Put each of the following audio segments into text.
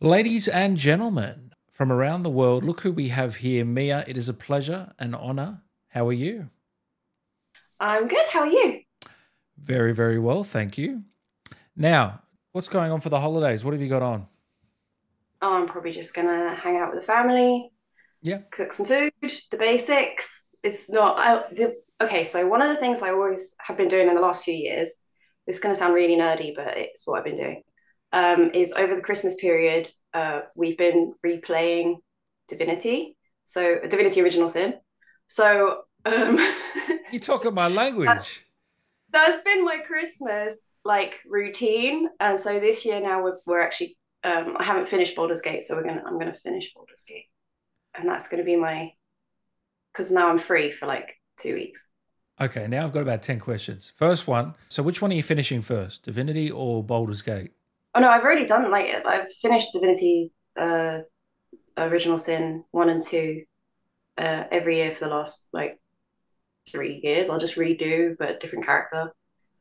Ladies and gentlemen from around the world, look who we have here. Mia, it is a pleasure and honor. How are you? I'm good. How are you? Very, very well. Thank you. Now, what's going on for the holidays? What have you got on? Oh, I'm probably just gonna hang out with the family. Yeah. Cook some food, the basics. It's not. I, the, okay, so one of the things I always have been doing in the last few years. This is gonna sound really nerdy, but it's what I've been doing. Um, is over the Christmas period, uh, we've been replaying Divinity, so Divinity Original Sin. So um, You talking my language. that's been my Christmas like routine, and so this year now we're, we're actually um, I haven't finished Baldur's Gate, so we're gonna I'm gonna finish Baldur's Gate, and that's gonna be my because now I'm free for like two weeks. Okay, now I've got about 10 questions. First one. So, which one are you finishing first, Divinity or Baldur's Gate? Oh no, I've already done like I've finished Divinity, uh, Original Sin one and two, uh, every year for the last like three years. I'll just redo, but different character.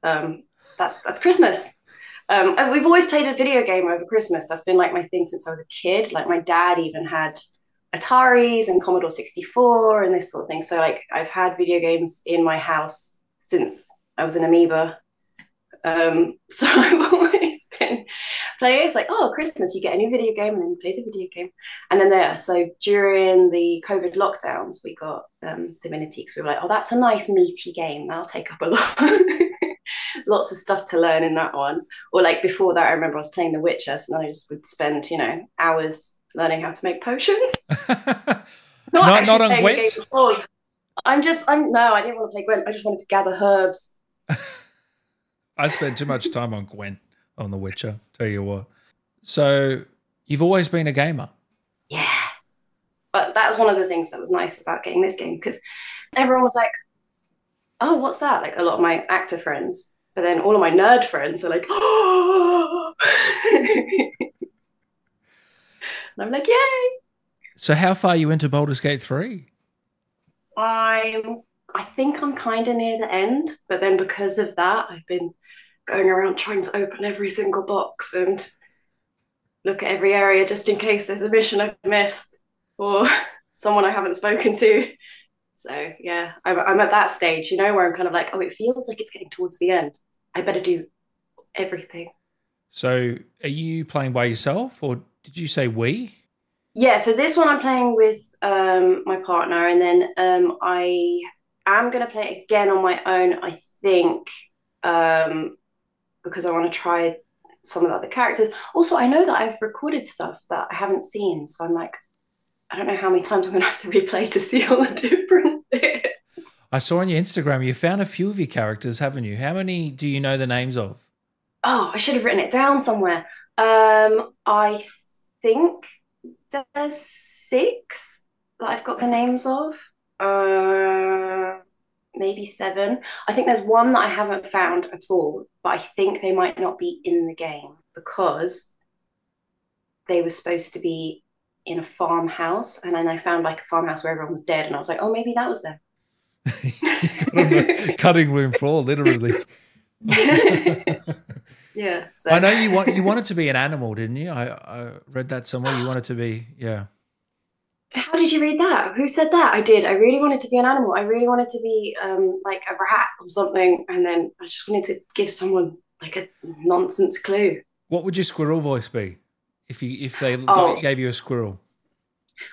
Um, that's that's Christmas. Um, we've always played a video game over Christmas. That's been like my thing since I was a kid. Like my dad even had Ataris and Commodore 64 and this sort of thing. So like I've had video games in my house since I was an amoeba. Um, so I've always playing. It's like, oh, Christmas, you get a new video game and then you play the video game. And then there, so during the COVID lockdowns, we got um, Divinity because we were like, oh, that's a nice meaty game. That'll take up a lot. Lots of stuff to learn in that one. Or like before that, I remember I was playing The Witcher, then I just would spend, you know, hours learning how to make potions. Not- actually not on Gwent? game at all. I'm just, I'm no, I didn't want to play Gwent. I just wanted to gather herbs. I spent too much time on Gwent on The Witcher, tell you what. So, you've always been a gamer. Yeah. But that was one of the things that was nice about getting this game because everyone was like, oh, what's that? Like a lot of my actor friends. But then all of my nerd friends are like, oh. and I'm like, yay. So, how far are you into Baldur's Gate 3? I'm, I think I'm kind of near the end. But then because of that, I've been going around trying to open every single box and look at every area just in case there's a mission I've missed or someone I haven't spoken to. So yeah, I'm, I'm at that stage, you know, where I'm kind of like, oh, it feels like it's getting towards the end. I better do everything. So, are you playing by yourself or did you say we? Yeah, so this one I'm playing with um, my partner, and then um, I am going to play it again on my own, I think, um, because I want to try some of the other characters. Also, I know that I've recorded stuff that I haven't seen, so I'm like, I don't know how many times I'm going to have to replay to see all the different bits. I saw on your Instagram you found a few of your characters, haven't you? How many do you know the names of? Oh, I should have written it down somewhere. Um, I think there's six that I've got the names of. Uh, maybe seven. I think there's one that I haven't found at all, but I think they might not be in the game because they were supposed to be in a farmhouse, and then I found like a farmhouse where everyone was dead, and I was like, oh, maybe that was them. On the cutting room floor, literally. yeah. So I know you want you wanted to be an animal, didn't you? I, I read that somewhere. You wanted to be, yeah. How did you read that? Who said that? I did. I really wanted to be an animal. I really wanted to be um, like a rat or something. And then I just wanted to give someone like a nonsense clue. What would your squirrel voice be if you if they Oh. gave you a squirrel?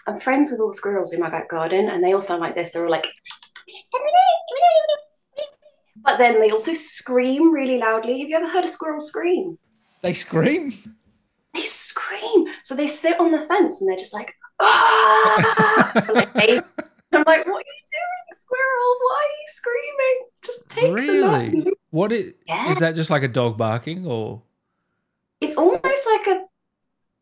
I'm friends with all the squirrels in my back garden, and they all sound like this. They're all like, but then they also scream really loudly. Have you ever heard a squirrel scream? They scream. They scream. So they sit on the fence and they're just like, ah! Like, I'm like, what are you doing, squirrel? Why are you screaming? Just take the Really? What is, Yeah. is that? Just like a dog barking, or It's almost like a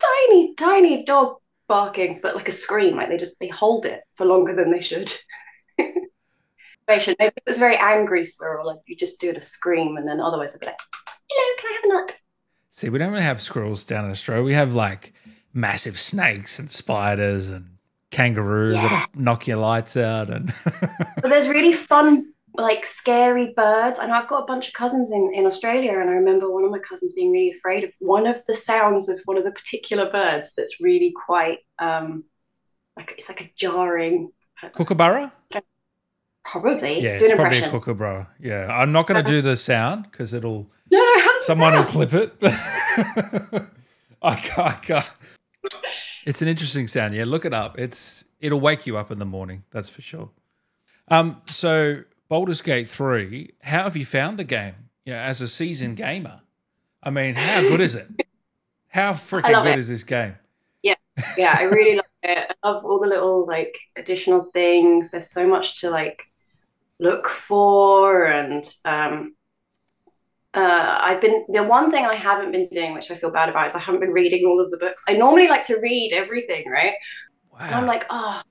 tiny, tiny dog barking, but like a scream. Like they just they hold it for longer than they should. they should. Maybe it was a very angry squirrel. Like you just do it a scream, and then otherwise I'd be like, "Hello, can I have a nut?" see, we don't really have squirrels down in Australia. We have like massive snakes and spiders and kangaroos Yeah. that'll knock your lights out. And But there's really fun like scary birds. I know I've got a bunch of cousins in, in Australia, and I remember one of my cousins being really afraid of one of the sounds of one of the particular birds that's really quite um like it's like a jarring Kookaburra? probably Yeah, do it's probably impression. a kookaburra. Yeah, I'm not going to do the sound because it'll no, no, how does it someone will clip it. I can't, I can't. It's an interesting sound. Yeah, look it up. It's it'll wake you up in the morning. That's for sure. Um, so Baldur's Gate three. How have you found the game? Yeah, as a seasoned gamer. I mean, how good is it? How freaking good it. is this game? Yeah, yeah, I really love it. I love all the little like additional things. There's so much to like look for, and um, uh, I've been the one thing I haven't been doing, which I feel bad about, is I haven't been reading all of the books. I normally like to read everything, right? And I'm like, oh,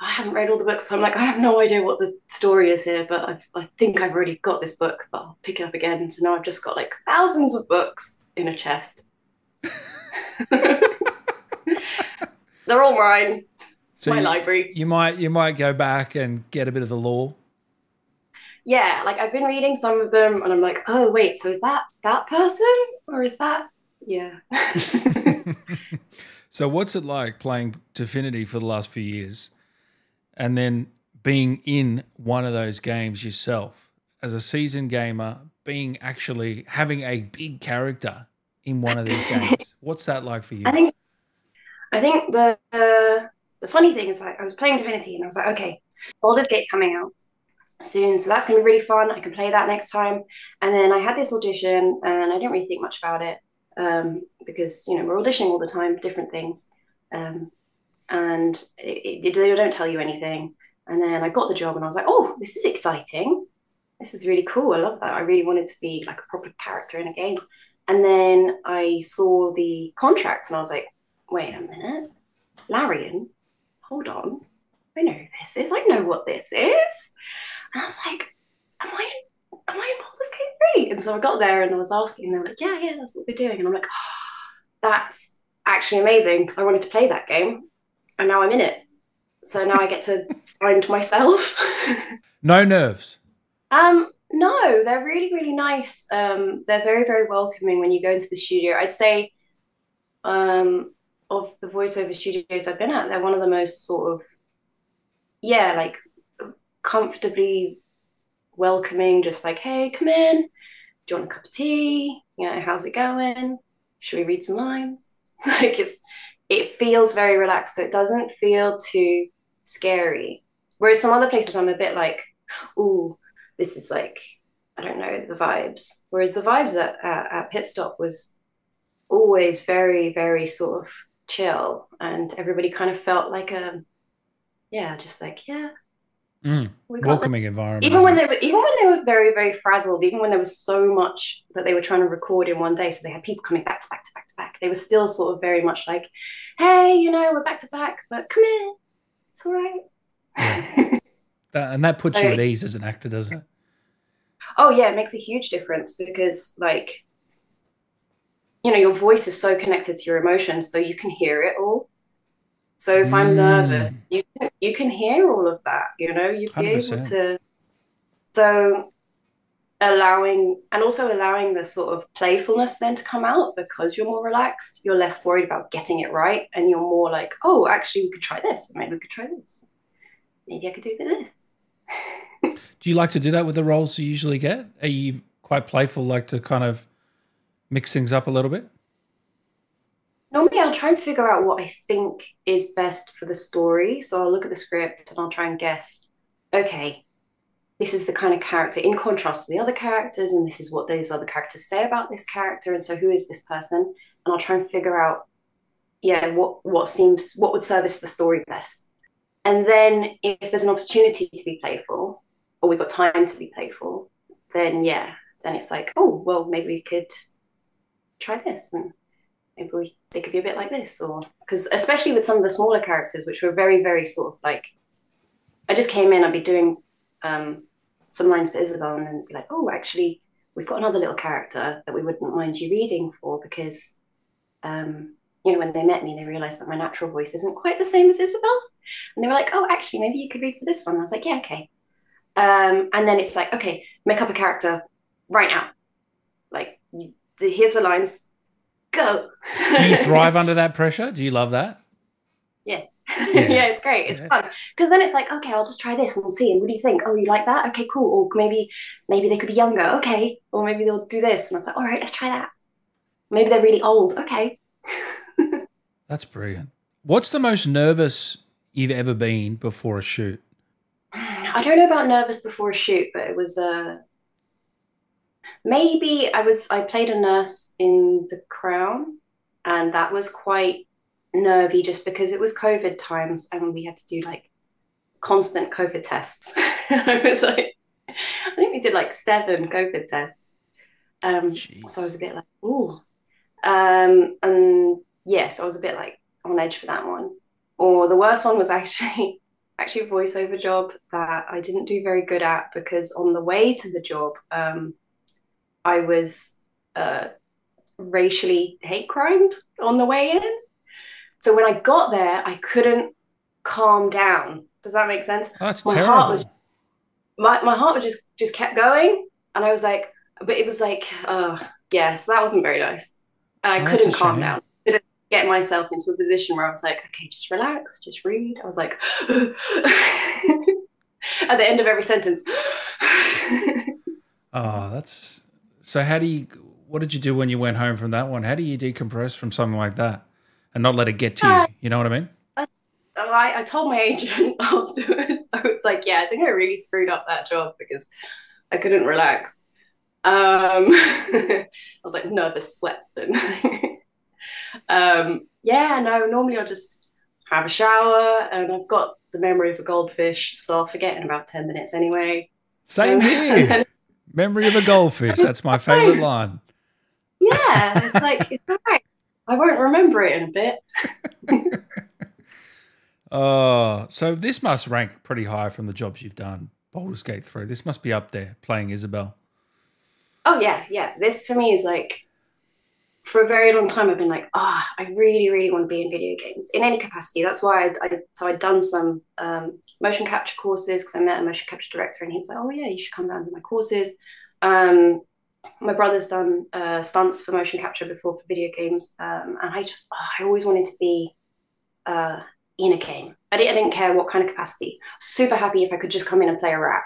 I haven't read all the books, so I'm like, I have no idea what the story is here, but I've, I think I've already got this book, but I'll pick it up again. So now I've just got like thousands of books in a chest. They're all mine. So my you, library. you might you might go back and get a bit of the lore. Yeah, like I've been reading some of them and I'm like, oh, wait, so is that that person? Or is that, yeah. so what's it like playing Divinity for the last few years and then being in one of those games yourself as a seasoned gamer, being actually having a big character in one of these games? What's that like for you? I think I think the the, the funny thing is like I was playing Divinity and I was like, okay, Baldur's Gate's coming out soon, so that's gonna be really fun. I can play that next time. And then I had this audition and I didn't really think much about it um, because you know we're auditioning all the time, different things, um, and it, it, they don't tell you anything. And then I got the job and I was like, oh, this is exciting. This is really cool. I love that. I really wanted to be like a proper character in a game. And then I saw the contract and I was like, wait a minute, Larian, hold on. I know this is. I know what this is. And I was like, am I am I in Baldur's Gate 3? And so I got there and I was asking, and they were like, yeah, yeah, that's what we're doing. And I'm like, that's actually amazing because I wanted to play that game. And now I'm in it. So now I get to find myself. No nerves. Um, no, they're really, really nice. Um, they're very, very welcoming when you go into the studio. I'd say, um, of the voiceover studios I've been at, they're one of the most sort of, yeah, like comfortably welcoming, just like, hey, come in. Do you want a cup of tea? You know, how's it going? Should we read some lines? Like it's, it feels very relaxed, so it doesn't feel too scary. Whereas some other places I'm a bit like, ooh, this is like, I don't know, the vibes. Whereas the vibes at, at, at Pit Stop was always very, very sort of chill. And everybody kind of felt like a, yeah, just like, yeah, Mm. we got this. Welcoming environment. Even when they were, even when they were very, very frazzled, even when there was so much that they were trying to record in one day, so they had people coming back to back to back to back. They were still sort of very much like, "Hey, you know, we're back to back, but come in, it's all right." That- and that puts you at ease as an actor, doesn't it? oh yeah, it makes a huge difference because, like, you know, your voice is so connected to your emotions, so you can hear it all. So if I'm nervous, Mm. you can, you can hear all of that. You know, you'd be able 100%. to. So allowing and also allowing the sort of playfulness then to come out because you're more relaxed. You're less worried about getting it right, and you're more like, oh, actually, we could try this. Maybe we could try this. Maybe I could do this. Do you like to do that with the roles you usually get? Are you quite playful, like to kind of mix things up a little bit? Normally, I'll try and figure out what I think is best for the story. So I'll look at the script and I'll try and guess, okay, this is the kind of character in contrast to the other characters, and this is what those other characters say about this character. And so, who is this person? And I'll try and figure out, yeah, what what seems what would service the story best. And then, if there's an opportunity to be playful, or we've got time to be playful, then yeah, then it's like, oh, well, maybe we could try this and maybe we, they could be a bit like this or because especially with some of the smaller characters which were very very sort of like i just came in i'd be doing um, some lines for isobel and then be like oh actually we've got another little character that we wouldn't mind you reading for because um, you know when they met me they realized that my natural voice isn't quite the same as isobel's and they were like oh actually maybe you could read for this one and i was like yeah okay Um, and then it's like, okay, make up a character right now. Like, here's the lines. Go. Do you thrive under that pressure? Do you love that? Yeah. yeah, it's great. It's Yeah. fun because then it's like, okay, I'll just try this and see. And what do you think? Oh, you like that? Okay, cool. Or maybe, maybe they could be younger. Okay. Or maybe they'll do this. And I was like, all right, let's try that. Maybe they're really old. Okay. That's brilliant. What's the most nervous you've ever been before a shoot? I don't know about nervous before a shoot, but it was uh maybe I was I played a nurse in The Crown, and that was quite nervy just because it was COVID times and we had to do like constant COVID tests. I was like, I think we did like seven COVID tests. Um, so I was a bit like, ooh. Um, and yes, I was a bit like on edge for that one. Or the worst one was actually actually a voiceover job that I didn't do very good at because on the way to the job, um, I was uh, racially hate crimed on the way in. So when I got there, I couldn't calm down. Does that make sense? Oh, that's My heart was- My my heart just just kept going, and I was like, but it was like, uh, yeah. So that wasn't very nice. I Oh, couldn't calm shame. down. Couldn't get myself into a position where I was like, okay, just relax, just read. I was like, at the end of every sentence. Oh, that's so. How do you? What did you do when you went home from that one? How do you decompress from something like that and not let it get to you? Uh, You know what I mean? I, I told my agent afterwards. I was like, yeah, I think I really screwed up that job because I couldn't relax. Um, I was like nervous sweats and um, yeah, no, normally I'll just have a shower and I've got the memory of a goldfish, so I'll forget in about 10 minutes anyway. Same here. Memory of a goldfish. That's my favorite line. yeah, it's like, it's all right. I won't remember it in a bit. Oh, so this must rank pretty high from the jobs you've done. Baldur's Gate 3. This must be up there playing Isobel. Oh yeah, yeah. This for me is like for a very long time I've been like, ah, I really, really want to be in video games in any capacity. That's why I, I so I'd done some um, motion capture courses because I met a motion capture director and he was like, oh yeah, you should come down to my courses. Um, my brother's done uh, stunts for motion capture before for video games, um, and I just oh, I always wanted to be uh, in a game. I didn't, I didn't care what kind of capacity. Super happy if I could just come in and play a rap.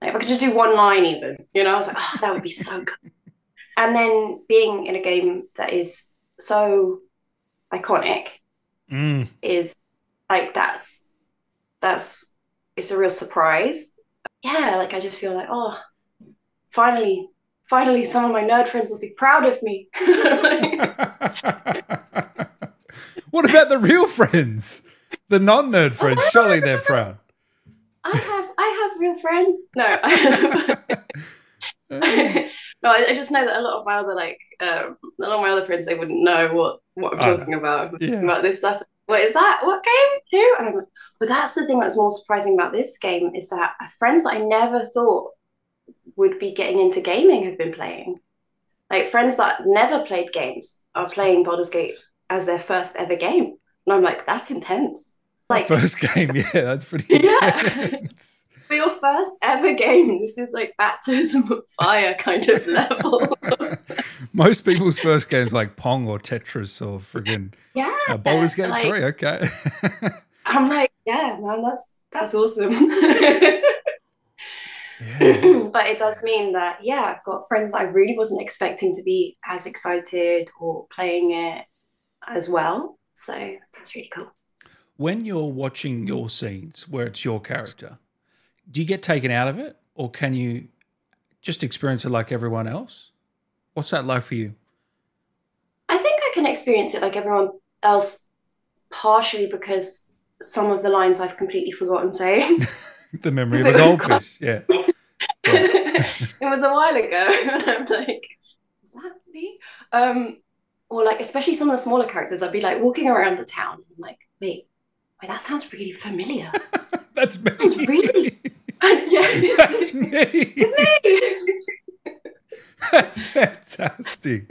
Like, if I could just do one line, even, you know, I was like, oh, that would be so good. And then being in a game that is so iconic Mm. is like that's that's it's a real surprise. Yeah, like I just feel like, oh, finally, finally, some of my nerd friends will be proud of me. what about the real friends? The non nerd friends? Surely they're proud. I have I have real friends. No, no, I, I just know that a lot of my other like um, a lot of my other friends they wouldn't know what what I'm know. talking about Yeah. about this stuff. What is that? What game? Who? And I'm like, but that's the thing that's more surprising about this game is that friends that I never thought would be getting into gaming have been playing. Like friends that never played games are playing Baldur's Gate as their first ever game, and I'm like, that's intense. Like First game, yeah, that's pretty Yeah. for your first ever game, this is like baptism of fire kind of level. Most people's first games like Pong or Tetris or friggin' yeah. uh, Baldur's Gate like, 3, okay. I'm like, yeah, man, that's that's awesome. yeah. but it does mean that yeah, I've got friends I really wasn't expecting to be as excited or playing it as well. So that's really cool. When you're watching your scenes where it's your character, do you get taken out of it or can you just experience it like everyone else? What's that like for you? I think I can experience it like everyone else, partially because some of the lines I've completely forgotten saying. The memory of a goldfish. Yeah. it was a while ago, and I'm like, is that me? Um, or like, especially some of the smaller characters, I'd be like walking around the town, and I'm like, wait, wait, that sounds really familiar. That's me. That's really- yeah, That's me. it's me. That's fantastic.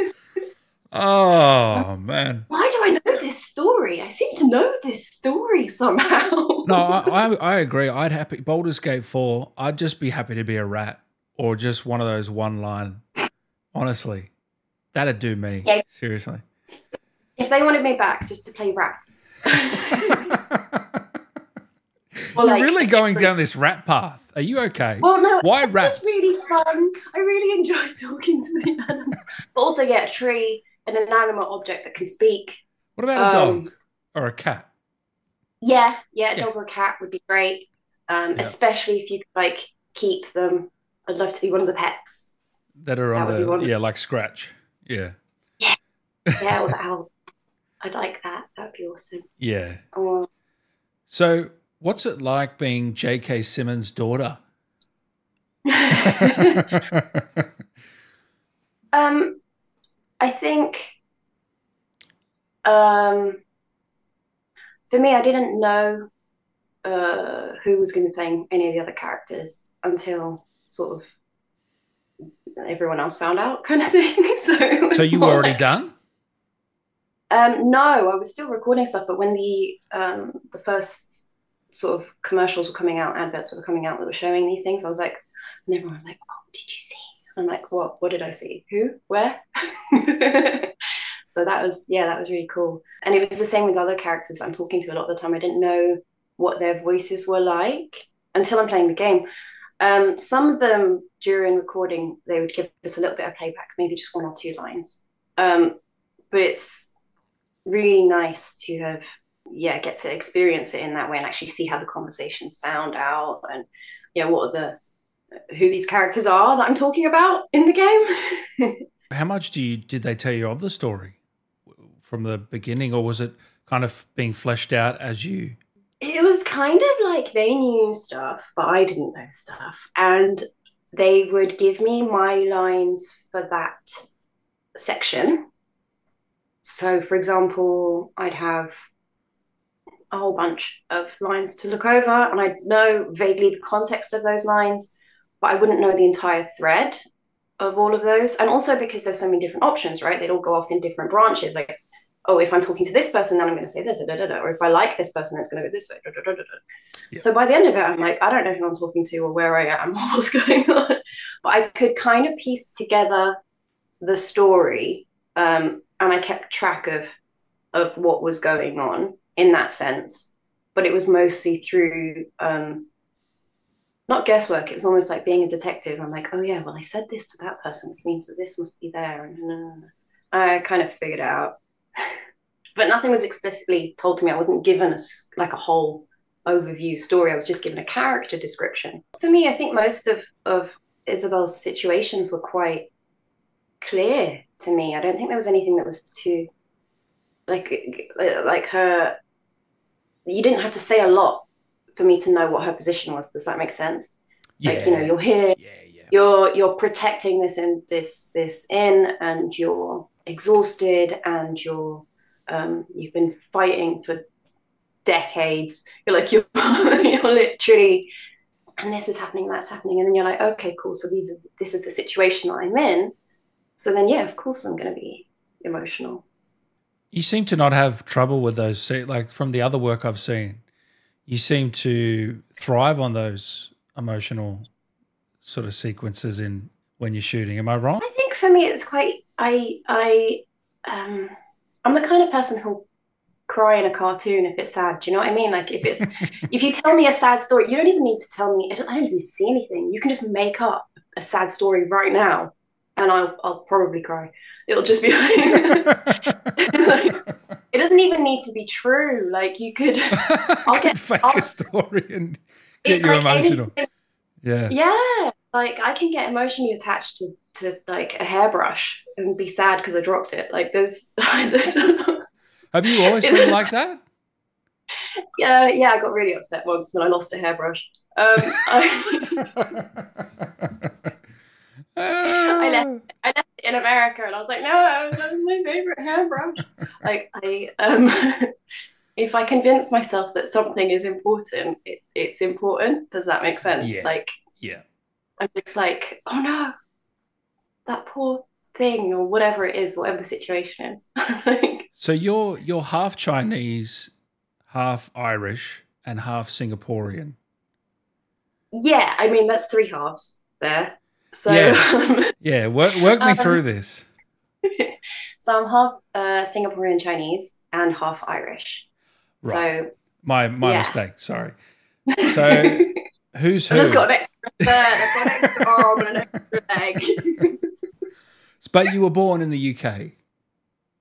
Oh man. Why do I know this story? I seem to know this story somehow. no, I, I, I agree. I'd happy Baldur's Gate four. I'd just be happy to be a rat or just one of those one line. Honestly, that'd do me. Yeah. Seriously. If they wanted me back just to play rats. You're like, really going down this rat path. Are you okay? Well, no. Why rats? It's really fun. I really enjoy talking to the animals. But also, yeah, a tree and an animate object that can speak. What about a um, dog or a cat? Yeah, yeah, a yeah. dog or a cat would be great. Um, yeah. Especially if you could, like keep them. I'd love to be one of the pets that are on that the yeah, like Scratch. Yeah. Yeah. Yeah. well, I'd like that. That'd be awesome. Yeah. Oh. So What's it like being J.K. Simmons' daughter? um, I think um, for me, I didn't know uh, who was going to be playing any of the other characters until sort of everyone else found out, kind of thing. so, so you were already like, done? Um, no, I was still recording stuff, but when the um, the first sort of commercials were coming out, adverts were coming out that were showing these things, I was like, and everyone was like, "Oh, did you see?" I'm like, "What? What did I see? Who? Where?" so that was yeah, that was really cool. And it was the same with other characters I'm talking to a lot of the time. I didn't know what their voices were like until I'm playing the game. Um, some of them during recording, they would give us a little bit of playback, maybe just one or two lines. Um, but it's really nice to have yeah get to experience it in that way and actually see how the conversations sound out and yeah what are the who these characters are that I'm talking about in the game. how much do you did they tell you of the story from the beginning, or was it kind of being fleshed out as you? It was kind of like they knew stuff, but I didn't know stuff, and they would give me my lines for that section. So, for example, I'd have a whole bunch of lines to look over, and I know vaguely the context of those lines, but I wouldn't know the entire thread of all of those. And also because there's so many different options, right? They'd all go off in different branches. Like, oh, if I'm talking to this person, then I'm going to say this, da, da, da, or if I like this person, then it's going to go this way. Yeah. So by the end of it, I'm like, I don't know who I'm talking to or where I am or what's going on. But I could kind of piece together the story, um, and I kept track of of what was going on in that sense. But it was mostly through um, not guesswork. It was almost like being a detective. I'm like, oh yeah, well I said this to that person, which means that this must be there. And I kind of figured it out, but nothing was explicitly told to me. I wasn't given a like a whole overview story. I was just given a character description. For me, I think most of of Isobel's situations were quite clear to me. I don't think there was anything that was too like like her you didn't have to say a lot for me to know what her position was. Does that make sense? Yeah. Like, you know, you're here, yeah, yeah. you're you're protecting this in this this inn and you're exhausted and you're um you've been fighting for decades. You're like you're you're literally and this is happening, that's happening. And then you're like, okay, cool. So these are this is the situation that I'm in. So then yeah, of course I'm gonna be emotional. You seem to not have trouble with those. Like from the other work I've seen, you seem to thrive on those emotional sort of sequences in when you're shooting. Am I wrong? I think for me, it's quite. I I um, I'm the kind of person who'll cry in a cartoon if it's sad. Do you know what I mean? Like if it's if you tell me a sad story, you don't even need to tell me. I don't, I don't even see anything. You can just make up a sad story right now, and I'll I'll probably cry. It'll just be like, it doesn't even need to be true. Like you could, I'll get fake I'll, a story and get you like emotional. Anything, yeah, yeah. Like I can get emotionally attached to to like a hairbrush and be sad because I dropped it. Like there's, there's Have you always been like that? Yeah, yeah. I got really upset once when I lost a hairbrush. Um, I, I left I left it in America and I was like, no, that was, that was my favorite hairbrush. like I um if I convince myself that something is important, it, it's important. Does that make sense? Yeah. Like yeah. I'm just like, oh no, that poor thing or whatever it is, whatever the situation is. so you're you're half Chinese half Irish, and half Singaporean. Yeah, I mean that's three halves there. So Yeah. Yeah, work work me Um, through this. so I'm half uh, Singaporean Chinese and half Irish. Right. So My my yeah. mistake. Sorry. So who's who? I've just got an extra third, I've got an extra arm and an extra leg. But you were born in the UK.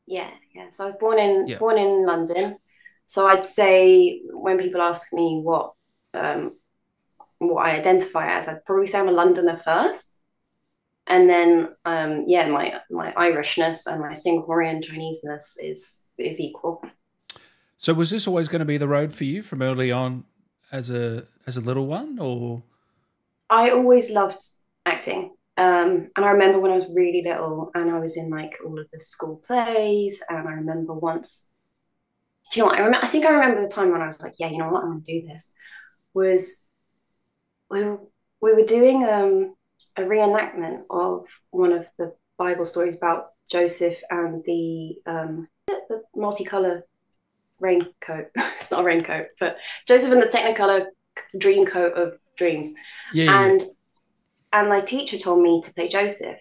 Yeah, yeah. So I was born in Yeah. born in London. So I'd say when people ask me what um, what I identify as, I'd probably say I'm a Londoner first, and then um, yeah, my my Irishness and my Singaporean Chineseness is is equal. So was this always going to be the road for you from early on as a as a little one or I always loved acting. Um, and I remember when I was really little and I was in like all of the school plays. And I remember once, do you know what? I remember, I think I remember the time when I was like, yeah, you know what? I'm going to do this. Was we were, we were doing um, a reenactment of one of the Bible stories about Joseph and the um, the multicolor raincoat. it's not a raincoat, but Joseph and the Technicolor dream coat of dreams yeah, yeah, and and my teacher told me to play Joseph,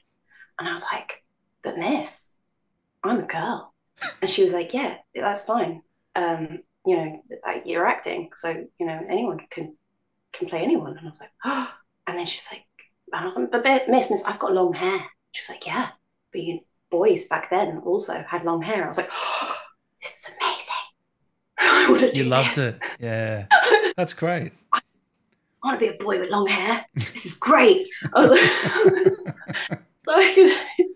and I was like, "But Miss, I'm a girl," and she was like, "Yeah, that's fine. Um, you know, you're acting, so you know anyone can can play anyone." And I was like, "Oh," and then she's like, and I was like, "But but, Miss, Miss, I've got long hair." She was like, "Yeah, but you boys back then also had long hair." I was like, oh, "This is amazing." I want to do you loved this. it. Yeah. That's great. I want to be a boy with long hair. This is great. I was like, so I could,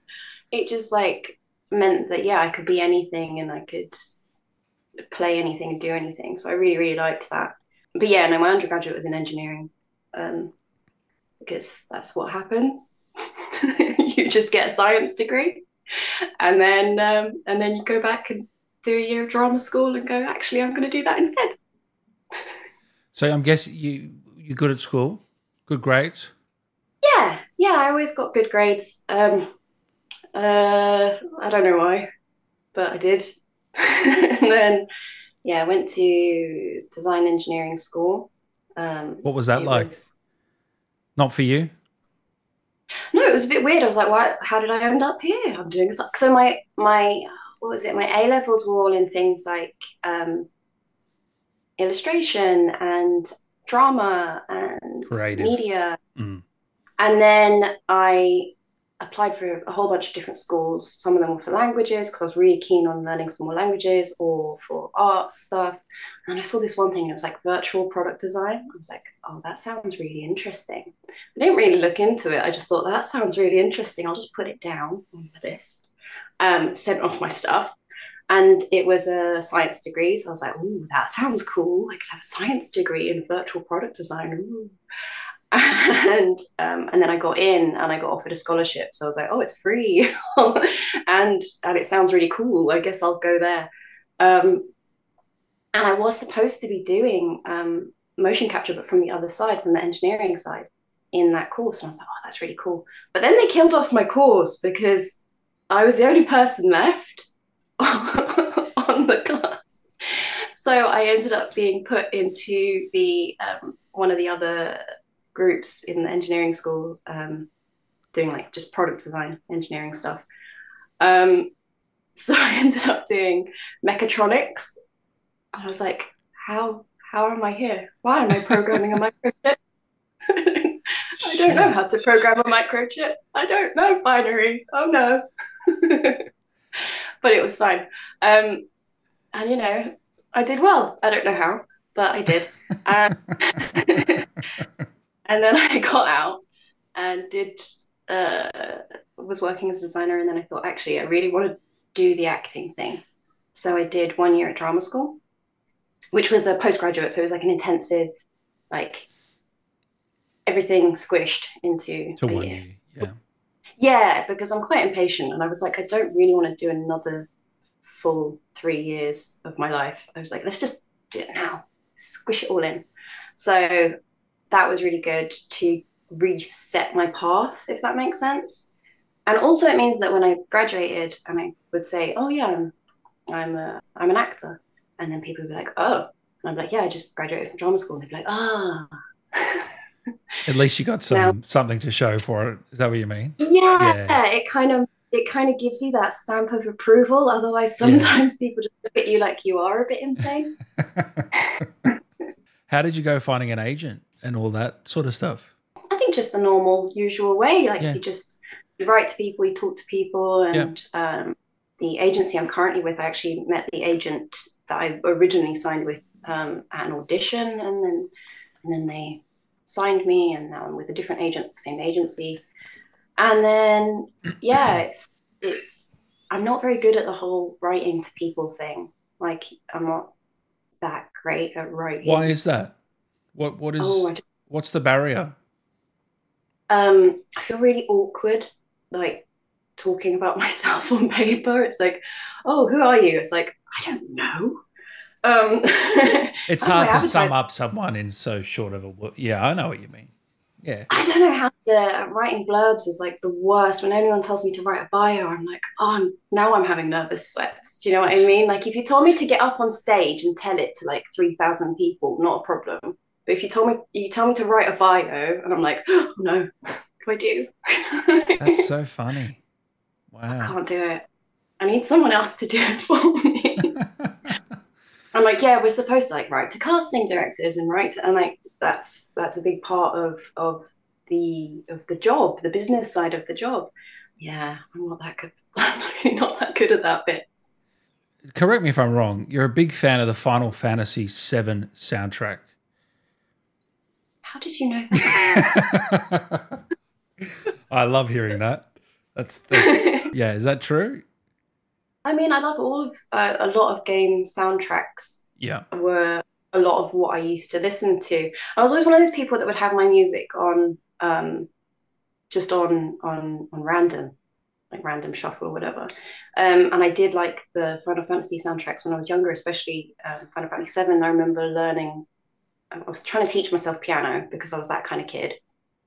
it just like meant that, yeah, I could be anything and I could play anything and do anything. So I really, really liked that. But yeah, no, my undergraduate was in engineering um, because that's what happens. you just get a science degree and then, um, and then you go back and do a year of drama school and go, actually, I'm going to do that instead. So I'm guessing you you're good at school, good grades. Yeah, yeah, I always got good grades. Um, uh, I don't know why, but I did. and then, yeah, I went to design engineering school. Um, What was that like? was- Not for you. no, it was a bit weird. I was like, "What? How did I end up here? I'm doing so." So my my what was it? My A levels were all in things like um, illustration and drama and Creative. media. Mm. And then I applied for a whole bunch of different schools. Some of them were for languages because I was really keen on learning some more languages or for art stuff. And I saw this one thing, it was like virtual product design. I was like, oh, that sounds really interesting. I didn't really look into it. I just thought that sounds really interesting. I'll just put it down on the list. Um, sent off my stuff. And it was a science degree. So I was like, oh, that sounds cool. I could have a science degree in virtual product design. Ooh and um, and then I got in and I got offered a scholarship. So I was like, oh, it's free, and and it sounds really cool. I guess I'll go there. Um, and I was supposed to be doing um, motion capture, but from the other side, from the engineering side, in that course. And I was like, oh, that's really cool. But then they killed off my course because I was the only person left on the class. So I ended up being put into the um, one of the other groups in the engineering school um, doing like just product design engineering stuff. Um, so i ended up doing mechatronics. And i was like how how am i here? Why am i programming a microchip? I don't know how to program a microchip. I don't know binary. Oh no. But it was fine. Um, and you know i did well. I don't know how but i did. Um, and then I got out and did uh, was working as a designer, and then I thought actually I really want to do the acting thing, so I did one year at drama school, which was a postgraduate, so it was like an intensive, like everything squished into To a one year. year. Yeah. Yeah, because I'm quite impatient, and I was like, I don't really want to do another full three years of my life. I was like, let's just do it now, squish it all in. So that was really good to reset my path, if that makes sense. And also, it means that when I graduated, and I would say, "Oh yeah, I'm, I'm a, I'm an actor," and then people would be like, "Oh, And I'm like, yeah, I just graduated from drama school. And they'd be like, ah. At least you got some now, something to show for it. Is that what you mean? Yeah, yeah, it kind of it kind of gives you that stamp of approval. Otherwise, sometimes yeah. people just look at you like you are a bit insane. How did you go finding an agent and all that sort of stuff? I think just the normal, usual way. Like yeah. you just you write to people, you talk to people, and um, the agency I'm currently with, I actually met the agent that I originally signed with um, at an audition, and then and then they signed me, and now I'm with a different agent, same agency. And then yeah, it's it's I'm not very good at the whole writing to people thing. Like I'm not that great at writing. Why is that? What what is oh, what's the barrier? Um, I feel really awkward, like talking about myself on paper. It's like, oh, who are you? It's like I don't know. Um, it's hard to sum up someone in so short of a word. Yeah, I know what you mean. Yeah. I don't know how to writing blurbs is like the worst. When anyone tells me to write a bio, I'm like, oh, I'm, now I'm having nervous sweats. Do you know what I mean? Like if you told me to get up on stage and tell it to like three thousand people, not a problem. But if you told me you tell me to write a bio, and I'm like, oh, no, what do I do? That's so funny. Wow. I can't do it. I need someone else to do it for me. I'm like, yeah, we're supposed to like write to casting directors and write, to, and like that's that's a big part of of the of the job, the business side of the job. Yeah, I'm not that good. I'm not that good at that bit. Correct me if I'm wrong. You're a big fan of the Final Fantasy VII soundtrack. How did you know that? I love hearing that. That's, that's yeah. Is that true? I mean, I love all of uh, a lot of game soundtracks. Yeah, were a lot of what I used to listen to. I was always one of those people that would have my music on, um, just on on on random, like random shuffle or whatever. Um, and I did like the Final Fantasy soundtracks when I was younger, especially um, Final Fantasy Seven. I remember learning. I was trying to teach myself piano because I was that kind of kid.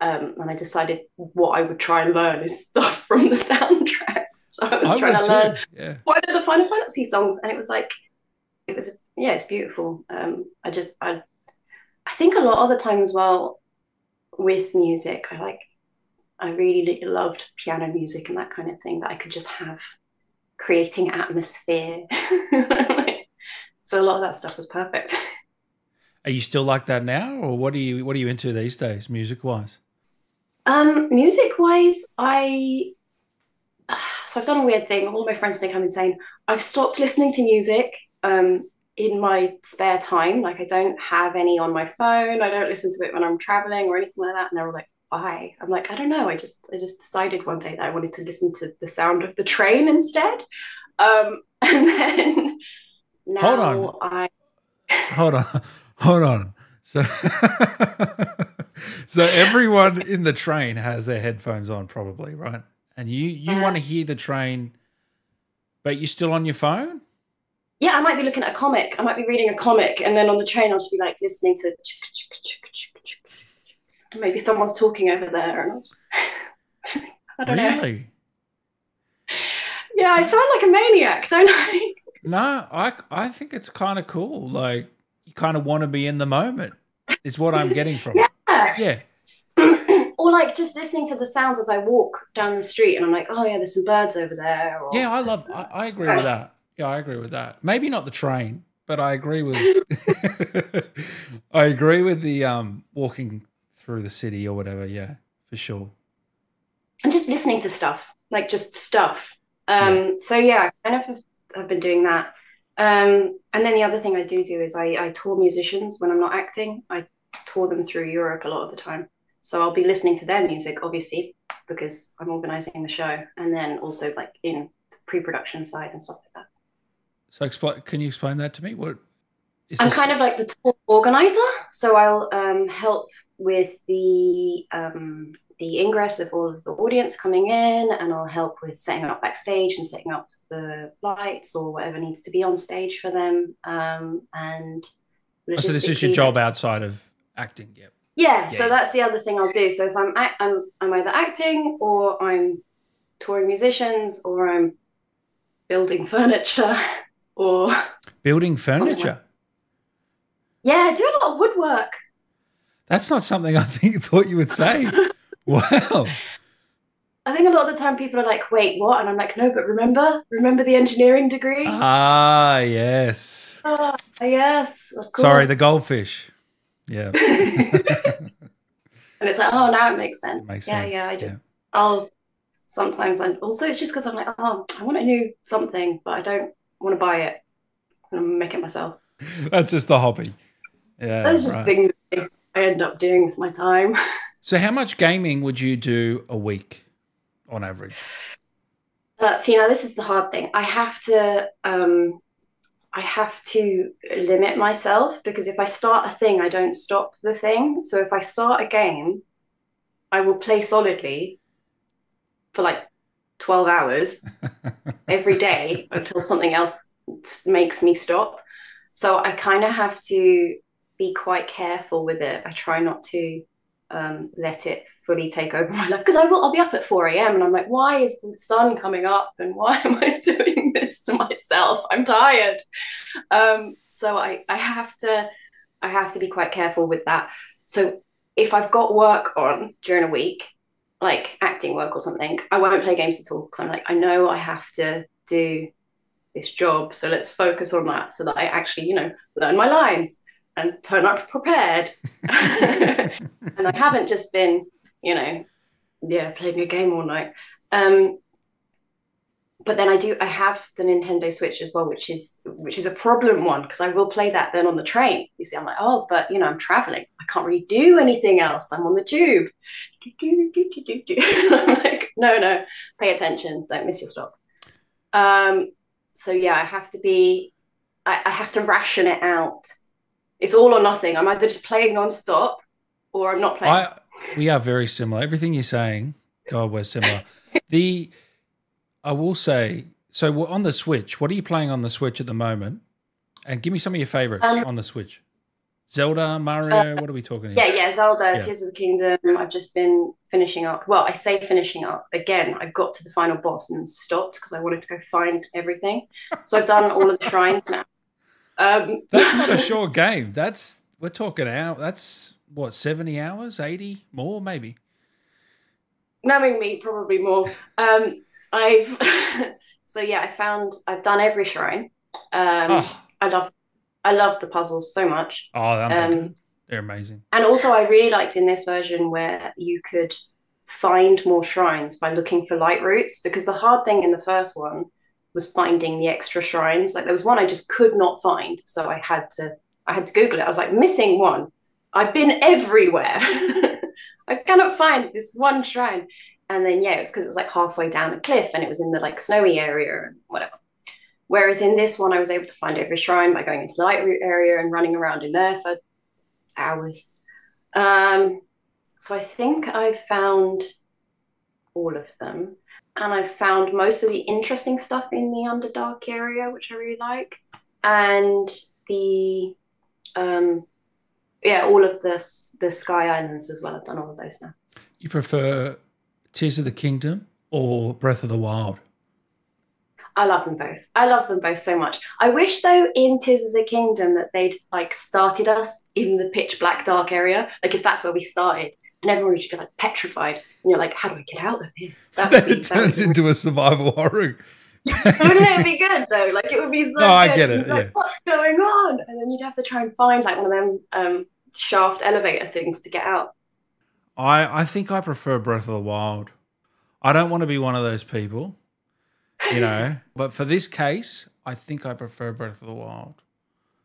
Um, and I decided what I would try and learn is stuff from the soundtracks. So I was I trying to too. learn yeah. what are the Final Fantasy songs, and it was like, it was yeah, it's beautiful. Um, I just I, I think a lot of the time as well with music, I like, I really loved piano music and that kind of thing that I could just have creating atmosphere. so a lot of that stuff was perfect. Are you still like that now, or what are you what are you into these days, music wise? Um, music wise, I so I've done a weird thing. All my friends think I'm insane. I've stopped listening to music um, in my spare time. Like I don't have any on my phone. I don't listen to it when I'm traveling or anything like that. And they're all like, why? I'm like, I don't know. I just I just decided one day that I wanted to listen to the sound of the train instead. Um, and then now hold on. I hold on, hold on. So, so everyone in the train has their headphones on, probably, right? And you you uh, want to hear the train, but you're still on your phone. Yeah, I might be looking at a comic. I might be reading a comic, and then on the train, I'll just be like listening to. Maybe someone's talking over there, and I'll just, I don't really? know. Yeah, I sound like a maniac, don't I? No, I I think it's kind of cool. Like you kind of want to be in the moment. Is what I'm getting from yeah. it. Yeah. or like just listening to the sounds as I walk down the street, and I'm like, oh yeah, there's some birds over there. Or, yeah, I love. I, I agree with that. Yeah, I agree with that. Maybe not the train, but I agree with. I agree with the um walking through the city or whatever. Yeah, for sure. And just listening to stuff, like just stuff. Um, yeah. So yeah, I kind of have, have been doing that. Um, and then the other thing I do do is I, I tour musicians when I'm not acting. I tour them through Europe a lot of the time. So I'll be listening to their music, obviously, because I'm organizing the show, and then also like in pre-production side and stuff like that. So explain. Can you explain that to me? What I'm this... kind of like the tour organizer, so I'll um, help with the um, the ingress of all of the audience coming in, and I'll help with setting up backstage and setting up the lights or whatever needs to be on stage for them. Um, and oh, so this is your job outside of acting, yep. Yeah, yeah, so that's the other thing I'll do. So if I'm I'm I'm either acting or I'm touring musicians or I'm building furniture or building furniture. Yeah, I do a lot of woodwork. That's not something I think thought you would say. wow. I think a lot of the time people are like, wait, what? And I'm like, no, but remember, remember the engineering degree? Ah, yes. Ah, yes. of Sorry, the goldfish. Yeah. And it's like, oh, now it makes sense. Makes yeah, sense. yeah. I just, I'll sometimes, and also it's just because I'm like, oh, I want a new something, but I don't want to buy it. I'm make it myself. That's just the hobby. Yeah. That's just right. things I end up doing with my time. So, how much gaming would you do a week on average? Uh, see, now this is the hard thing. I have to, um, I have to limit myself because if I start a thing, I don't stop the thing. So if I start a game, I will play solidly for like 12 hours every day until something else makes me stop. So I kind of have to be quite careful with it. I try not to um, let it fully take over my life because I will. I'll be up at 4 a.m. and I'm like, why is the sun coming up and why am I doing this to myself? I'm tired. Um, so I I have to I have to be quite careful with that. So if I've got work on during a week, like acting work or something, I won't play games at all because I'm like, I know I have to do this job. So let's focus on that so that I actually, you know, learn my lines and turn up prepared. and I haven't just been, you know, yeah, playing a game all night. Um, but then I do I have the Nintendo Switch as well, which is which is a problem one because I will play that then on the train. You see, I'm like, oh, but you know, I'm traveling. I can't really do anything else. I'm on the tube. I'm like, no, no, pay attention. Don't miss your stop. Um, so yeah, I have to be I, I have to ration it out. It's all or nothing. I'm either just playing nonstop or I'm not playing. I we are very similar. Everything you're saying, God, we're similar. the I will say, so we're on the Switch. What are you playing on the Switch at the moment? And give me some of your favorites Um, on the Switch. Zelda, Mario. what are we talking about? Yeah, yeah, Zelda, Yeah. Tears of the Kingdom. I've just been finishing up. Well, I say finishing up. Again, I got to the final boss and then stopped because I wanted to go find everything. So I've done all of the shrines now. Um, That's not a short game. That's we're talking out. That's what seventy hours, eighty more, maybe. knowing me, probably more. Um, I've so yeah, I found I've done every shrine. Um, oh, I love I love the puzzles so much. oh, they're Um. They're amazing. And also, I really liked in this version where you could find more shrines by looking for lightroots because the hard thing in the first one was finding the extra shrines. Like there was one I just could not find, so I had to I had to Google it. I was like missing one. I've been everywhere. I cannot find this one shrine. And then yeah, it was because it was like halfway down a cliff and it was in the like snowy area and whatever. Whereas in this one, I was able to find every shrine by going into the lightroot area and running around in there for hours. Um, so I think I found all of them. And I found most of the interesting stuff in the Underdark area, which I really like. And the um yeah, all of the the Sky Islands as well. I've done all of those now. You prefer Tears of the Kingdom or Breath of the Wild? I love them both. I love them both so much. I wish though in Tears of the Kingdom that they'd like started us in the pitch black dark area. Like if that's where we started. And everyone would just be like petrified. And you're like, how do I get out of here? That would Then be it that would turns be- into a survival horror. Wouldn't it be good though? Like it would be so No, I get it, You'd Like, yeah. What's going on? And then you'd have to try and find like one of them um shaft elevator things to get out. I I think I prefer Breath of the Wild. I don't want to be one of those people, you know. but for this case, I think I prefer Breath of the Wild.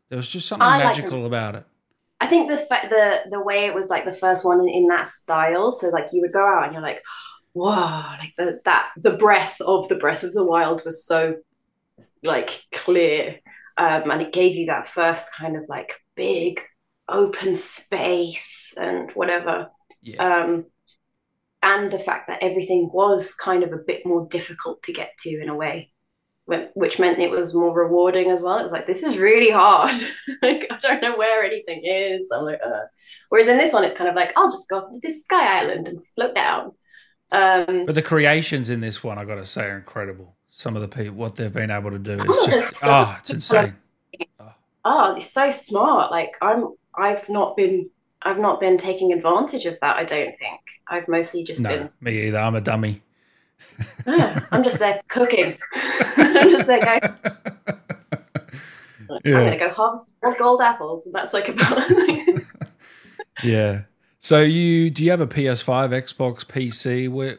There was just something I like magical about it. I think the the the way it was like the first one in, that style. So like you would go out and you're like, whoa, like the that the breath of the breath of the wild was so like clear. Um, and it gave you that first kind of like big open space and whatever. Yeah, Um, and the fact that everything was kind of a bit more difficult to get to in a way, which meant it was more rewarding as well. It was like, this is really hard. like, I don't know where anything is. I'm like, uh. Whereas in this one, it's kind of like, I'll just go up to this sky island and float down. Um, but the creations in this one, I got to say, are incredible. Some of the people, what they've been able to do, of it's just stuff ah, it's insane. oh, they're so smart. Like I'm, I've not been, I've not been taking advantage of that. I don't think I've mostly just No, been. me either. I'm a dummy. "Ah, I'm just there cooking. I'm just there going. I'm gonna go harvest more gold apples, and that's like about. Yeah. So you do you have a PS5, Xbox, PC where,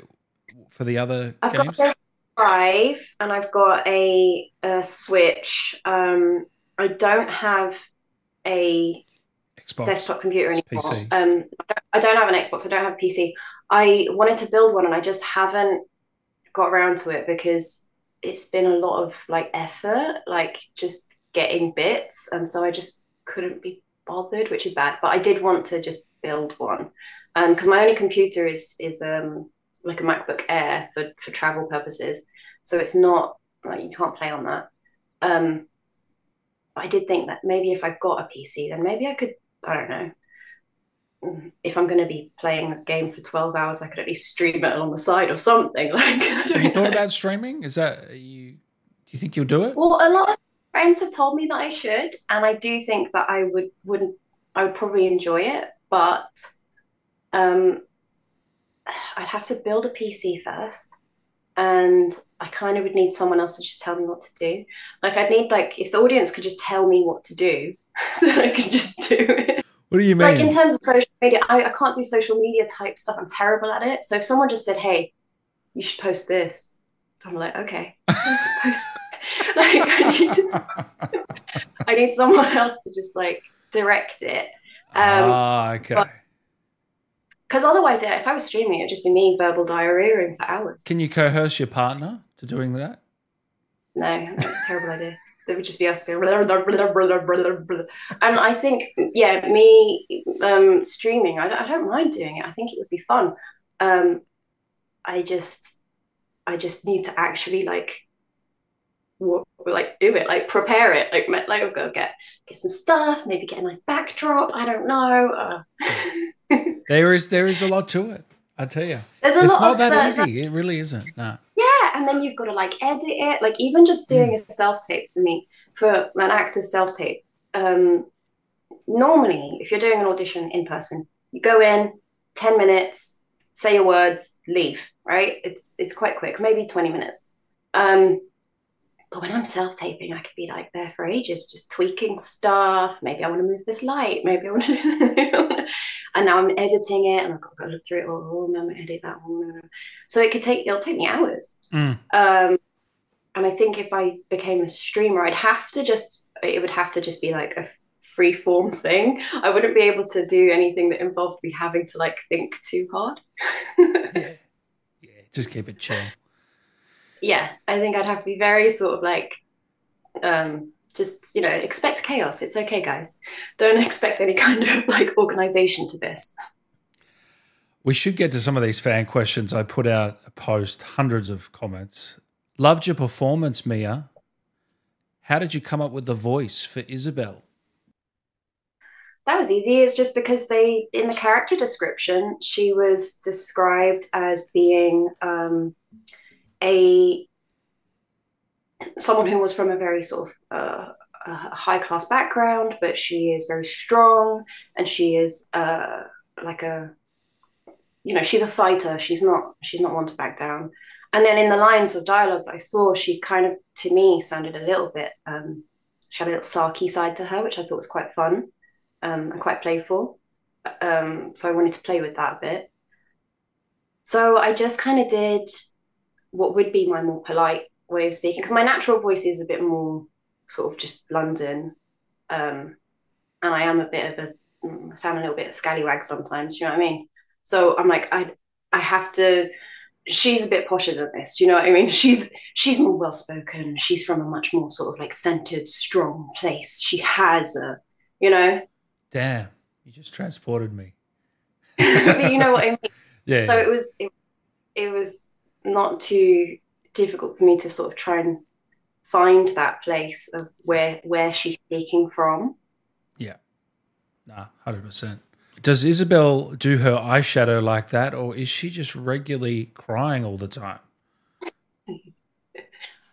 for the other I've games? got a Drive and I've got a, a Switch. Um, I don't have a Xbox. desktop computer anymore. PC. Um, I don't have an Xbox. I don't have a PC. I wanted to build one, and I just haven't got around to it because it's been a lot of like effort, like just getting bits, and so I just couldn't be bothered, which is bad. But I did want to just build one, um, because my only computer is is um like a MacBook Air for for travel purposes, so it's not like you can't play on that. Um, but I did think that maybe if I got a PC, then maybe I could I don't know. If I'm going to be playing a game for 12 hours, I could at least stream it along the side or something. Like, Have you thought about streaming? Is that you? Do you think you'll do it? Well, a lot of friends have told me that I should, and I do think that I would wouldn't I would probably enjoy it, but um, I'd have to build a PC first, and I kind of would need someone else to just tell me what to do. Like, I'd need like if the audience could just tell me what to do, then I could just do it. What do you Like in terms of social media, I, I can't do social media type stuff. I'm terrible at it. So if someone just said, "Hey, you should post this," I'm like, "Okay, post." like I need, I need someone else to just like direct it. Um, ah, okay. Because otherwise, yeah, if I was streaming, it'd just be me verbal diarrheaing for hours. Can you coerce your partner to doing that? No, that's a terrible idea. They would just be us going, blah, blah, blah, and I think, yeah, me um, streaming, I don't, I don't mind doing it. I think it would be fun. Um, I just, I just need to actually like, wo- like do it, like prepare it, like like go get get some stuff, maybe get a nice backdrop. I don't know. Uh, There is there is a lot to it. I tell you, there's a it's lot not that the- easy. It really isn't. No. And then you've got to like edit it. Like even just doing a self tape for me, for an actor's self tape. Um, normally, if you're doing an audition in person, you go in, ten minutes, say your words, leave. Right? It's it's quite quick, maybe twenty minutes. Um, but when I'm self taping, I could be like there for ages, just tweaking stuff. Maybe I want to move this light. Maybe I want to. and now I'm editing it, and I've got to go look through it. Oh, oh, no, I'm edit that one. So it could take it'll take me hours. Mm. Um, and I think if I became a streamer, I'd have to just it would have to just be like a free form thing. I wouldn't be able to do anything that involved me having to like think too hard. Yeah. Yeah. Just keep it chill. Yeah, I think I'd have to be very sort of like um just you know expect chaos. It's okay, guys. Don't expect any kind of like organization to this. We should get to some of these fan questions. I put out a post, hundreds of comments. Loved your performance, Mia. How did you come up with the voice for Isobel? That was easy. It's just because they, in the character description, she was described as being um, a someone who was from a very sort of uh, a high class background, but she is very strong and she is uh, like a you know she's a fighter. She's not she's not one to back down. And then in the lines of dialogue that I saw, she kind of to me sounded a little bit. Um, she had a little sarky side to her, which I thought was quite fun um, and quite playful. Um, so I wanted to play with that a bit. So I just kind of did what would be my more polite way of speaking, because my natural voice is a bit more sort of just London. Um, and I am a bit of a, mm, sound a little bit scallywag sometimes, you know what I mean? So I'm like, I, I have to, she's a bit posher than this, you know what I mean? She's, she's more well spoken. She's from a much more sort of like centered, strong place. She has a, you know, Damn, you just transported me. but you know what I mean? Yeah. So it was it, it was not too difficult for me to sort of try and find that place of where where she's speaking from. Yeah. Nah, hundred percent. Does Isobel do her eyeshadow like that, or is she just regularly crying all the time?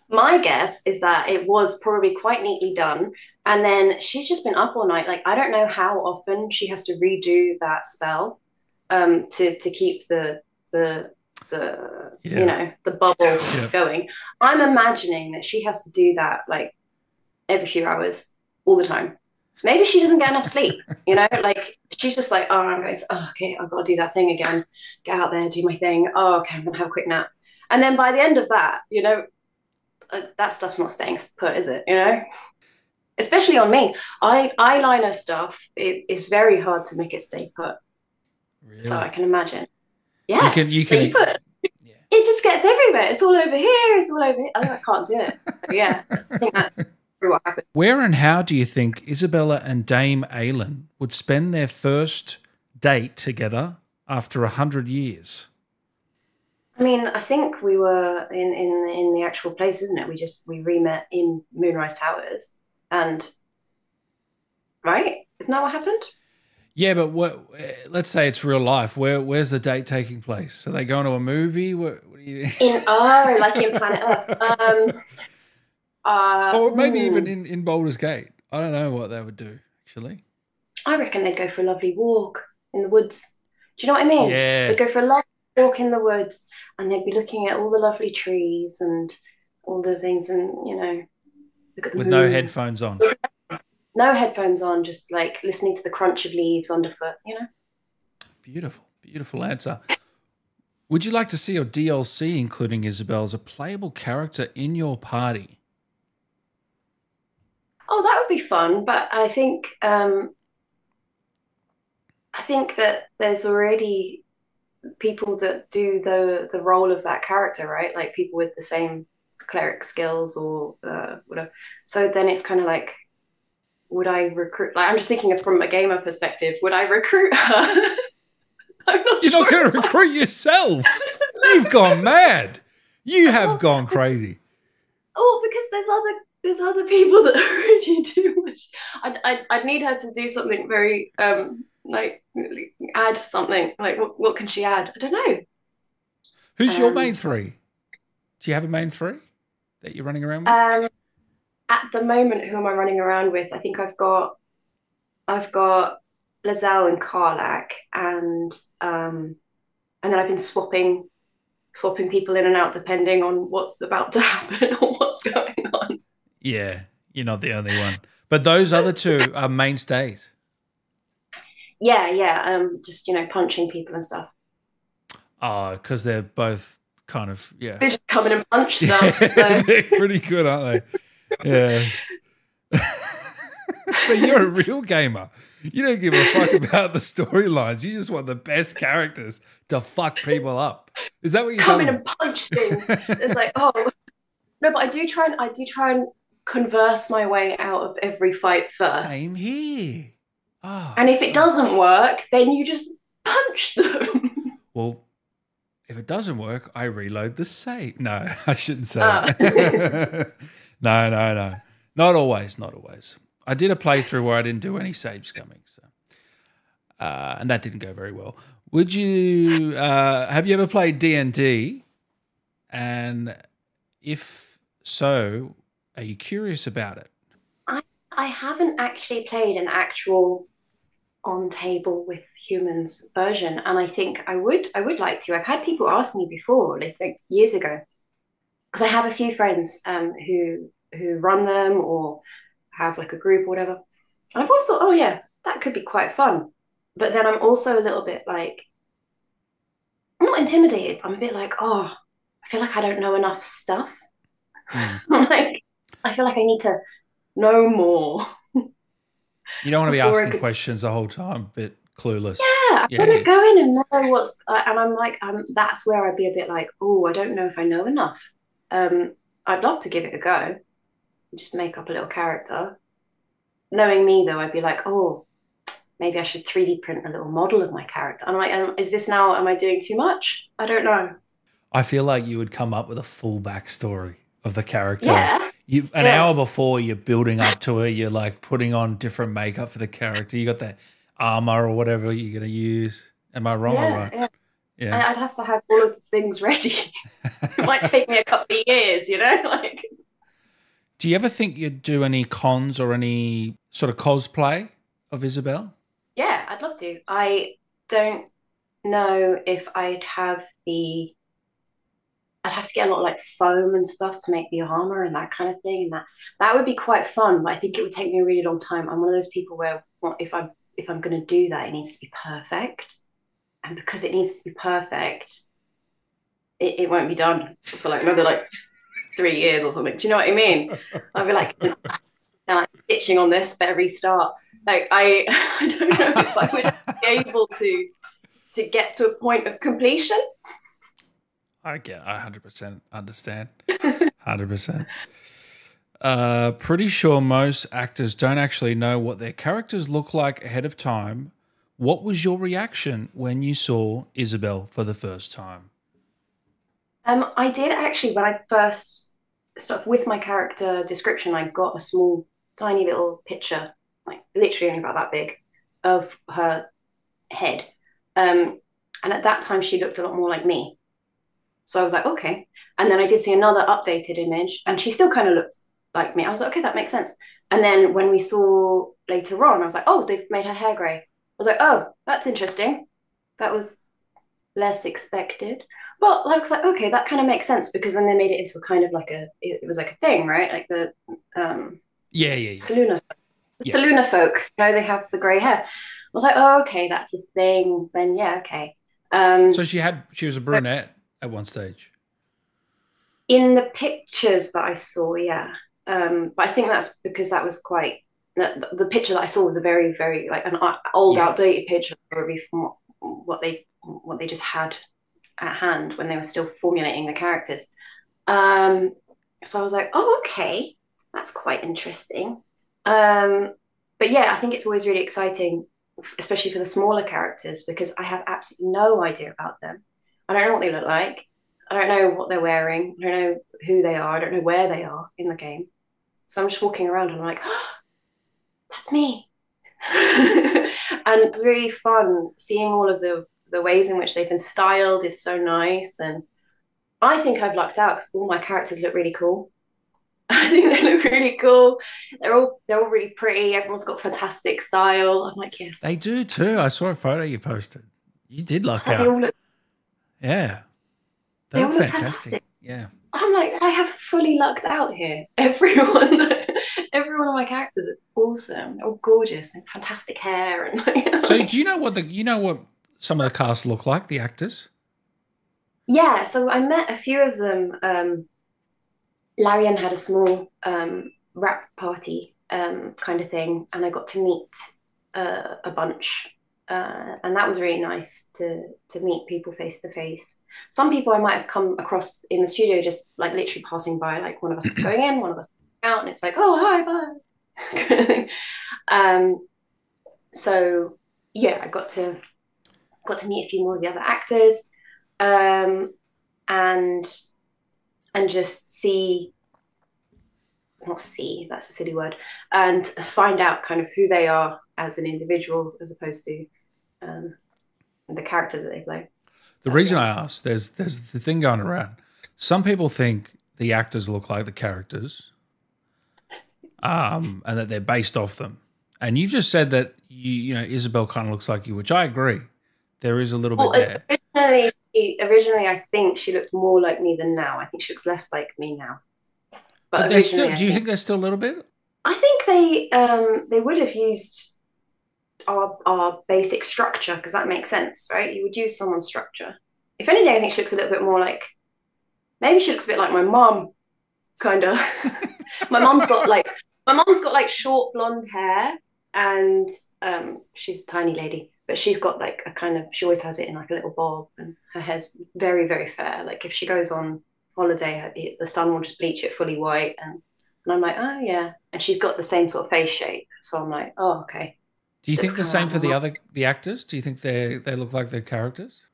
My guess is that it was probably quite neatly done, And then she's just been up all night. Like I don't know how often she has to redo that spell um, to to keep the the the Yeah. you know the bubble Yeah. going. I'm imagining that she has to do that like every few hours all the time. Maybe she doesn't get enough sleep, you know, like she's just like, oh, I'm going to, oh, okay, I've got to do that thing again, get out there, do my thing. Oh, okay, I'm going to have a quick nap. And then by the end of that, you know, uh, that stuff's not staying put, is it? You know, especially on me, I eyeliner stuff, it is very hard to make it stay put. Really? So I can imagine. You Yeah. can you can you put, Yeah. it just gets everywhere. It's all over here. It's all over here. I, I can't do it. But yeah, I think that's what happened. Where and how do you think Isabella and Dame Aylin would spend their first date together after a hundred years? I mean, I think we were in in in the actual place, isn't it? We just we re-met in Moonrise Towers, and right, isn't that what happened? Yeah, but what? Let's say it's real life. Where where's the date taking place? Are they going to a movie? What, what do you? In oh, like in Planet Earth. Um, uh, or maybe hmm, even in in Baldur's Gate. I don't know what they would do actually. I reckon they'd go for a lovely walk in the woods. Do you know what I mean? Yeah. They'd go for a lovely walk in the woods, and they'd be looking at all the lovely trees and all the things, and you know, look at the With no headphones on. No headphones on, just like listening to the crunch of leaves underfoot. You know. Beautiful, beautiful answer. Would you like to see your DLC, including Isobel, as a playable character in your party? Oh, that would be fun, but I think um, I think that there's already people that do the the role of that character, right? Like people with the same cleric skills or uh, whatever. So then it's kind of like, would I recruit? Like I'm just thinking it's from a gamer perspective. Would I recruit her? I'm not You're not going to recruit yourself. You've gone mad. You have gone crazy. Oh, because there's other there's other people that already do. Much. I'd, I'd I'd need her to do something very um like add something. Like what what can she add? I don't know. Who's your Um, main three? Do you have a main three that you're running around with? Um, at the moment, who am I running around with? I think I've got I've got Lae'zel and Karlach, and um, and then I've been swapping swapping people in and out depending on what's about to happen or what's going on. yeah, you're not the only one. But those other two are mainstays. Yeah, yeah. Um, just you know, punching people and stuff. Oh, because they're both kind of yeah. They just come in and punch stuff. So they're pretty good, aren't they? Yeah. so you're a real gamer. You don't give a fuck about the storylines. You just want the best characters to fuck people up. Is that what you're come in telling and punch things. It's like, oh no, but I do try and I do try and converse my way out of every fight first. Same here. Oh, And if it doesn't work, then you just punch them. well, if it doesn't work, I reload the save. No, I shouldn't say Ah. No, no, no. Not always, not always. I did a playthrough where I didn't do any save scumming, so uh, and that didn't go very well. Would you uh, have you ever played D and D? And if so, are you curious about it? I I haven't actually played an actual on table with humans version, and I think I would I would like to. I've had people ask me before, like, think years ago, because I have a few friends um, who who run them or have like a group or whatever. And I've always thought, oh yeah, that could be quite fun. But then I'm also a little bit like I'm not intimidated. I'm a bit like, oh, I feel like I don't know enough stuff. Hmm. I'm like, I feel like I need to know more. You don't want to be asking could- questions the whole time, a bit clueless. Yeah, I Yeah, want to go in and know what's, uh, and I'm like, um, that's where I'd be a bit like, oh, I don't know if I know enough. Um, I'd love to give it a go, just make up a little character. Knowing me though, I'd be like, oh, maybe I should 3D print a little model of my character. I'm like, is this now? Am I doing too much? I don't know. I feel like you would come up with a full backstory of the character. Yeah, You an Yeah. hour before you're building up to it, you're like putting on different makeup for the character. You got that armor or whatever you're gonna use. Am I wrong or yeah, right? yeah. Yeah. I'd have to have all of the things ready. It might take me a couple of years, you know, like. Do you ever think you'd do any cons or any sort of cosplay of Isobel? Yeah, I'd love to. I don't know if I'd have the I'd have to get a lot of like foam and stuff to make the armor and that kind of thing, and that that would be quite fun. But I think it would take me a really long time. I'm one of those people where well, if I'm if I'm going to do that, it needs to be perfect, and because it needs to be perfect, it, it won't be done for like another like three years or something. Do you know what I mean? I'd be like, like stitching on this, better restart. Like I, I don't know if I would be able to to get to a point of completion. I get, I hundred percent understand, hundred percent. Uh, pretty sure most actors don't actually know what their characters look like ahead of time. What was your reaction when you saw Isobel for the first time? Um, I did actually when I first stuff with my character description. I got a small, tiny little picture, like literally only about that big, of her head. Um, and at that time, she looked a lot more like me. So I was like, okay. And then I did see another updated image, and she still kind of looked like me. I was like, okay, that makes sense. And then when we saw later on, I was like, oh, they've made her hair grey. I was like, oh, that's interesting. That was less expected. But I was like, okay, that kind of makes sense because then they made it into a kind of like a, it was like a thing, right? Like the, um, yeah, yeah, yeah. Selûne, yeah. Selûne folk, you know, they have the grey hair. I was like, oh, okay, that's a thing. Then yeah, okay. Um, so she had, she was a brunette at one stage? In the pictures that I saw, yeah. Um, but I think that's because that was quite the, the, picture that I saw was a very, very like an old, yeah. outdated picture probably from what they what they just had at hand when they were still formulating the characters. Um, so I was like, oh, okay, that's quite interesting. Um, but yeah, I think it's always really exciting, especially for the smaller characters, because I have absolutely no idea about them. I don't know what they look like. I don't know what they're wearing. I don't know who they are. I don't know where they are in the game. So I'm just walking around and I'm like, oh, that's me. and it's really fun seeing all of the, the ways in which they've been styled is so nice. And I think I've lucked out because all my characters look really cool. I think they look really cool. They're all they're all really pretty. Everyone's got fantastic style. I'm like, yes. They do too. I saw a photo you posted. You did luck out. They all look yeah. They, they all look fantastic. fantastic. Yeah. I'm like, I have fully lucked out here. Everyone, every one of my characters is awesome. They're all gorgeous and fantastic hair. And like, so, do you know what the you know what some of the cast look like? The actors. Yeah, so I met a few of them. Um, Larian had a small um, rap party um, kind of thing, and I got to meet uh, a bunch uh, and that was really nice to to meet people face to face. Some people I might have come across in the studio, just like literally passing by, like one of us is going in, one of us out, and it's like, oh hi, bye, kind of thing. Um, so yeah, I got to got to meet a few more of the other actors, um, and and just see not see that's a silly word and find out kind of who they are as an individual as opposed to um, the character that they play. The reason I ask, there's there's the thing going around. Some people think the actors look like the characters, um, and that they're based off them. And you've just said that you you know Isobel kind of looks like you, which I agree. There is a little well, bit there. Originally, originally, I think she looked more like me than now. I think she looks less like me now. But, but still. Do you think, there's still a little bit? I think they um, they would have used our our basic structure because that makes sense, right? You would use someone's structure. If anything, I think she looks a little bit more like maybe she looks a bit like my mom, kind of. my mom's got like my mom's got like short blonde hair, and um, she's a tiny lady, but she's got like a kind of she always has it in like a little bob, and her hair's very very fair. Like if she goes on holiday, her, the sun will just bleach it fully white, and and I'm like, oh yeah, and she's got the same sort of face shape, so I'm like, oh okay. Do you think the same for the other the actors? Do you think they they look like their characters?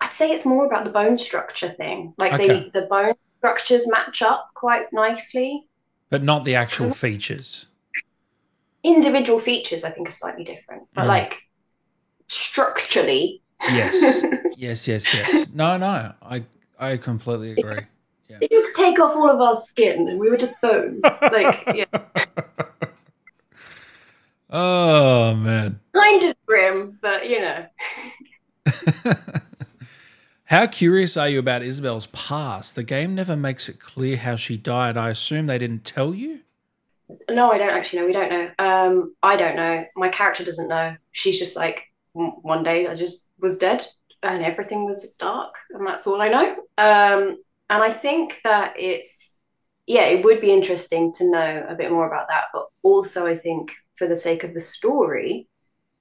I'd say it's more about the bone structure thing. Like okay. the the bone structures match up quite nicely, but not the actual features. Individual features, I think, are slightly different, but mm. like structurally. Yes, yes, yes, yes. No, no, I I completely agree. Yeah. They need to take off all of our skin, and we were just bones. like, yeah, Oh man. kind of grim, but you know. How curious are you about Isobel's past? The game never makes it clear how she died. I assume they didn't tell you? No, I don't actually know. We don't know. Um, I don't know. My character doesn't know. She's just like, "W- one day I just was dead and everything was dark, and that's all I know. Um, and I think that it's, yeah, it would be interesting to know a bit more about that. But also, I think for the sake of the story,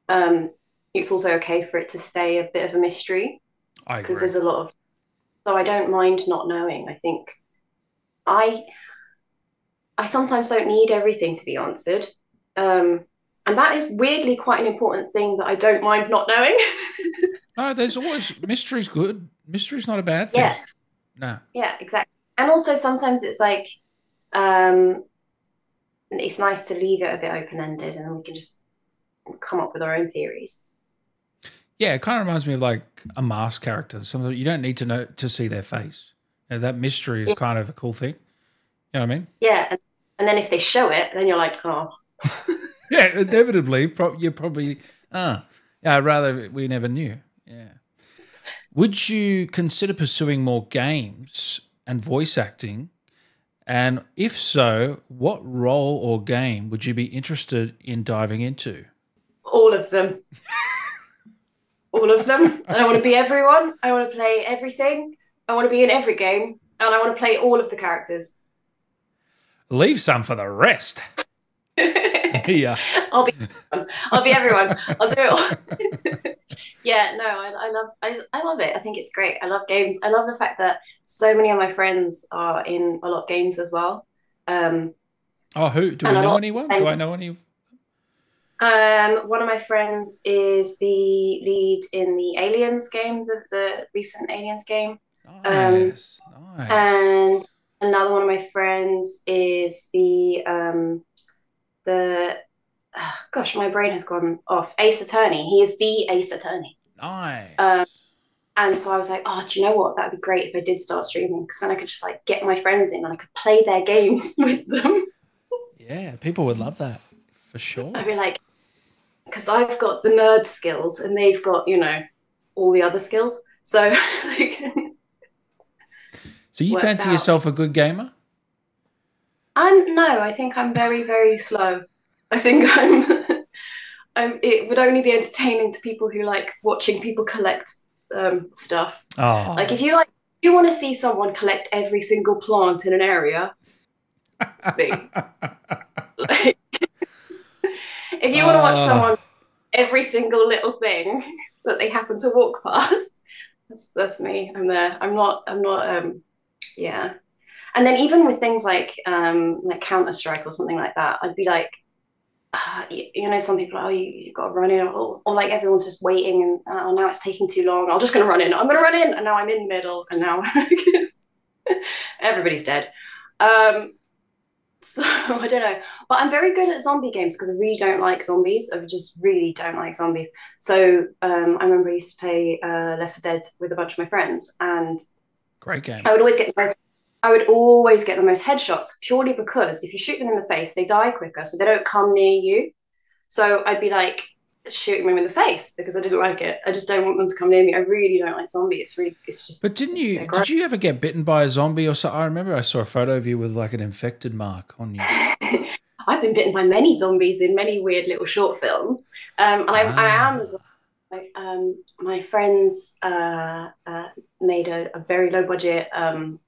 um, it's also okay for it to stay a bit of a mystery I because there's a lot of so I don't mind not knowing. I think I I sometimes don't need everything to be answered. Um, and that is weirdly quite an important thing that I don't mind not knowing. No, there's always mystery's good. Mystery's not a bad thing. Yeah. No. yeah, exactly. And also sometimes it's like um, it's nice to leave it a bit open-ended and we can just come up with our own theories. Yeah, it kind of reminds me of like a mask character. Something you don't need to know to see their face. You know, that mystery is Yeah. kind of a cool thing. You know what I mean? Yeah, and, and then if they show it, then you're like, oh, Yeah, inevitably, pro- you're probably ah, yeah. I'd rather we never knew. Yeah. Would you consider pursuing more games and voice acting? And if so, what role or game would you be interested in diving into? all of them. all of them. I want to be everyone. I want to play everything. I want to be in every game, and I want to play all of the characters. Leave some for the rest. yeah. I'll be, I'll be everyone. I'll do it all. yeah, no, I, I love, I, I love it. I think it's great. I love games. I love the fact that so many of my friends are in a lot of games as well. Um, Oh, who do we a know anyone? Do I know any? um, one of my friends is the lead in the Aliens game, the, the recent Aliens game. Nice, nice. and another one of my friends is the um the ah, gosh my brain has gone off ace attorney he is the ace attorney nice. um, and so i was like oh do you know what that'd be great if i did start streaming because then i could just like get my friends in and i could play their games with them yeah, people would love that for sure. i'd be like because i've got the nerd skills and they've got you know all the other skills so like So you fancy out. yourself a good gamer? I'm no, I think I'm very, very slow. I think I'm, I'm. It would only be entertaining to people who like watching people collect um, stuff. Oh, Like if you like, if you want to see someone collect every single plant in an area, thing. Like, if you want to watch Ah. someone every single little thing that they happen to walk past, that's that's me. I'm there. I'm not. I'm not. Um, yeah. And then even with things like um, like Counter Strike or something like that, I'd be like, uh, you, you know, some people, are, oh, you, you've got to run in, or, or like everyone's just waiting, and uh, oh, now it's taking too long. I'm just going to run in. I'm going to run in, and now I'm in the middle, and now everybody's dead. Um, so I don't know, but I'm very good at zombie games because I really don't like zombies. I just really don't like zombies. So um, I remember I used to play uh, Left 4 Dead with a bunch of my friends, and great game. I would always get the most. I would always get the most headshots purely because if you shoot them in the face, they die quicker, so they don't come near you. So I'd be like shooting them in the face because I didn't like it. I just don't want them to come near me. I really don't like zombies. It's really, it's just. But didn't you? Did you ever get bitten by a zombie or so? I remember I saw a photo of you with like an infected mark on you. I've been bitten by many zombies in many weird little short films, um, and I, I Ah. am. a zombie. Like, um, my friends uh, uh, made a, a very low budget um,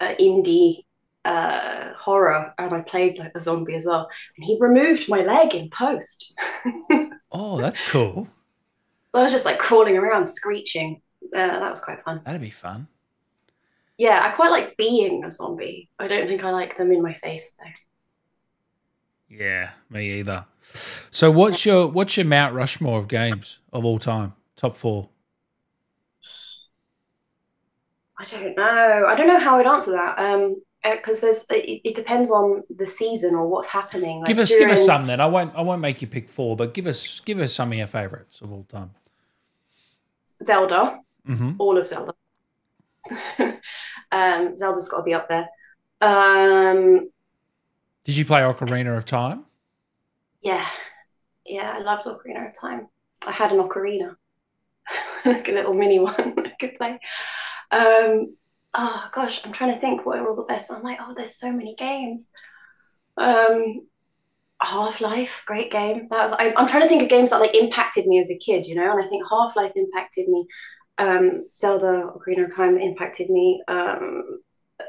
uh, indie uh, horror, and I played like a zombie as well. And he removed my leg in post, Oh, that's cool. so I was just like crawling around screeching. Uh, that was quite fun. That'd be fun. Yeah, I quite like being a zombie. I don't think I like them in my face though. Yeah, me either. So what's your what's your Mount Rushmore of games of all time? Top four. I don't know. I don't know how I'd answer that. Um, because there's it, it depends on the season or what's happening. Like give us give us some then. I won't I won't make you pick four, but give us give us some of your favorites of all time. Zelda, Mm-hmm. all of Zelda. um, Zelda's got to be up there. Um, Did you play Ocarina of Time? yeah, yeah, I loved Ocarina of Time. I had an ocarina, like a little mini one I could play. Um, oh gosh, I'm trying to think what are all the best. I'm like, oh, there's so many games. Um, Half Life, great game. That was. I, I'm trying to think of games that like impacted me as a kid, you know. And I think Half Life impacted me. Um, Zelda Ocarina of Time impacted me. Um,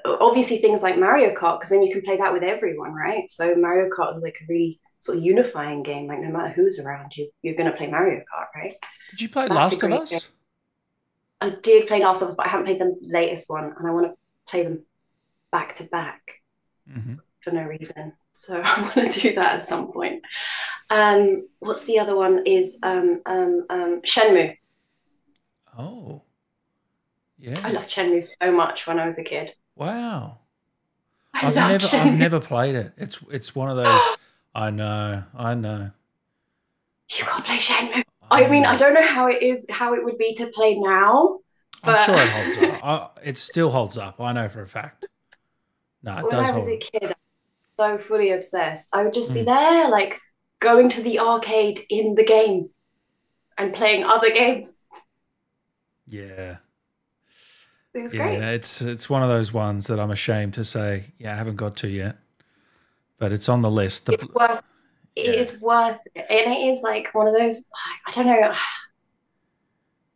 obviously things like Mario Kart, because then you can play that with everyone, right? So Mario Kart was like a really sort of unifying game. Like no matter who's around you, you're going to play Mario Kart, right? Did you play a Last of Us? game. I did play Last of Us, but I haven't played the latest one, and I want to play them back to back hmm for no reason. So I want to do that at some point. Um, what's the other one? Is um, um, um, Shenmue. Oh, yeah. I loved Shenmue so much when I was a kid. Wow. I I've loved never, I've never played it. It's, it's one of those. I know, I know. You can't play Shenmue. I mean, I don't know how it is, how it would be to play now. I'm but- sure it holds up. I, it still holds up. I know for a fact. No, it when I was hold. a kid, I was so fully obsessed. I would just be Mm. there, like going to the arcade in the game and playing other games. Yeah, It was yeah. great. It's it's one of those ones that I'm ashamed to say. Yeah, I haven't got to yet, but it's on the list. The, It's worth it Yeah. is worth it. And it is like one of those I don't know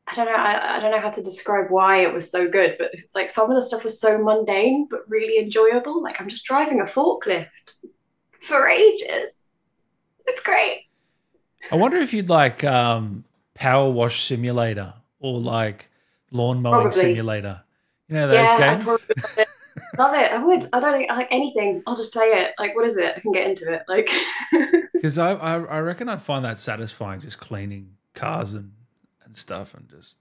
I don't know I, I don't know how to describe why it was so good, but like some of the stuff was so mundane but really enjoyable. Like I'm just driving a forklift for ages. It's great. I wonder if you'd like um, Power Wash Simulator or like Lawn Mowing Probably. Simulator. You know those Yeah, games. Love it. I would. I don't like anything. I'll just play it. Like, what is it? I can get into it. Like, Because I, I I reckon I'd find that satisfying, just cleaning cars and and stuff, and just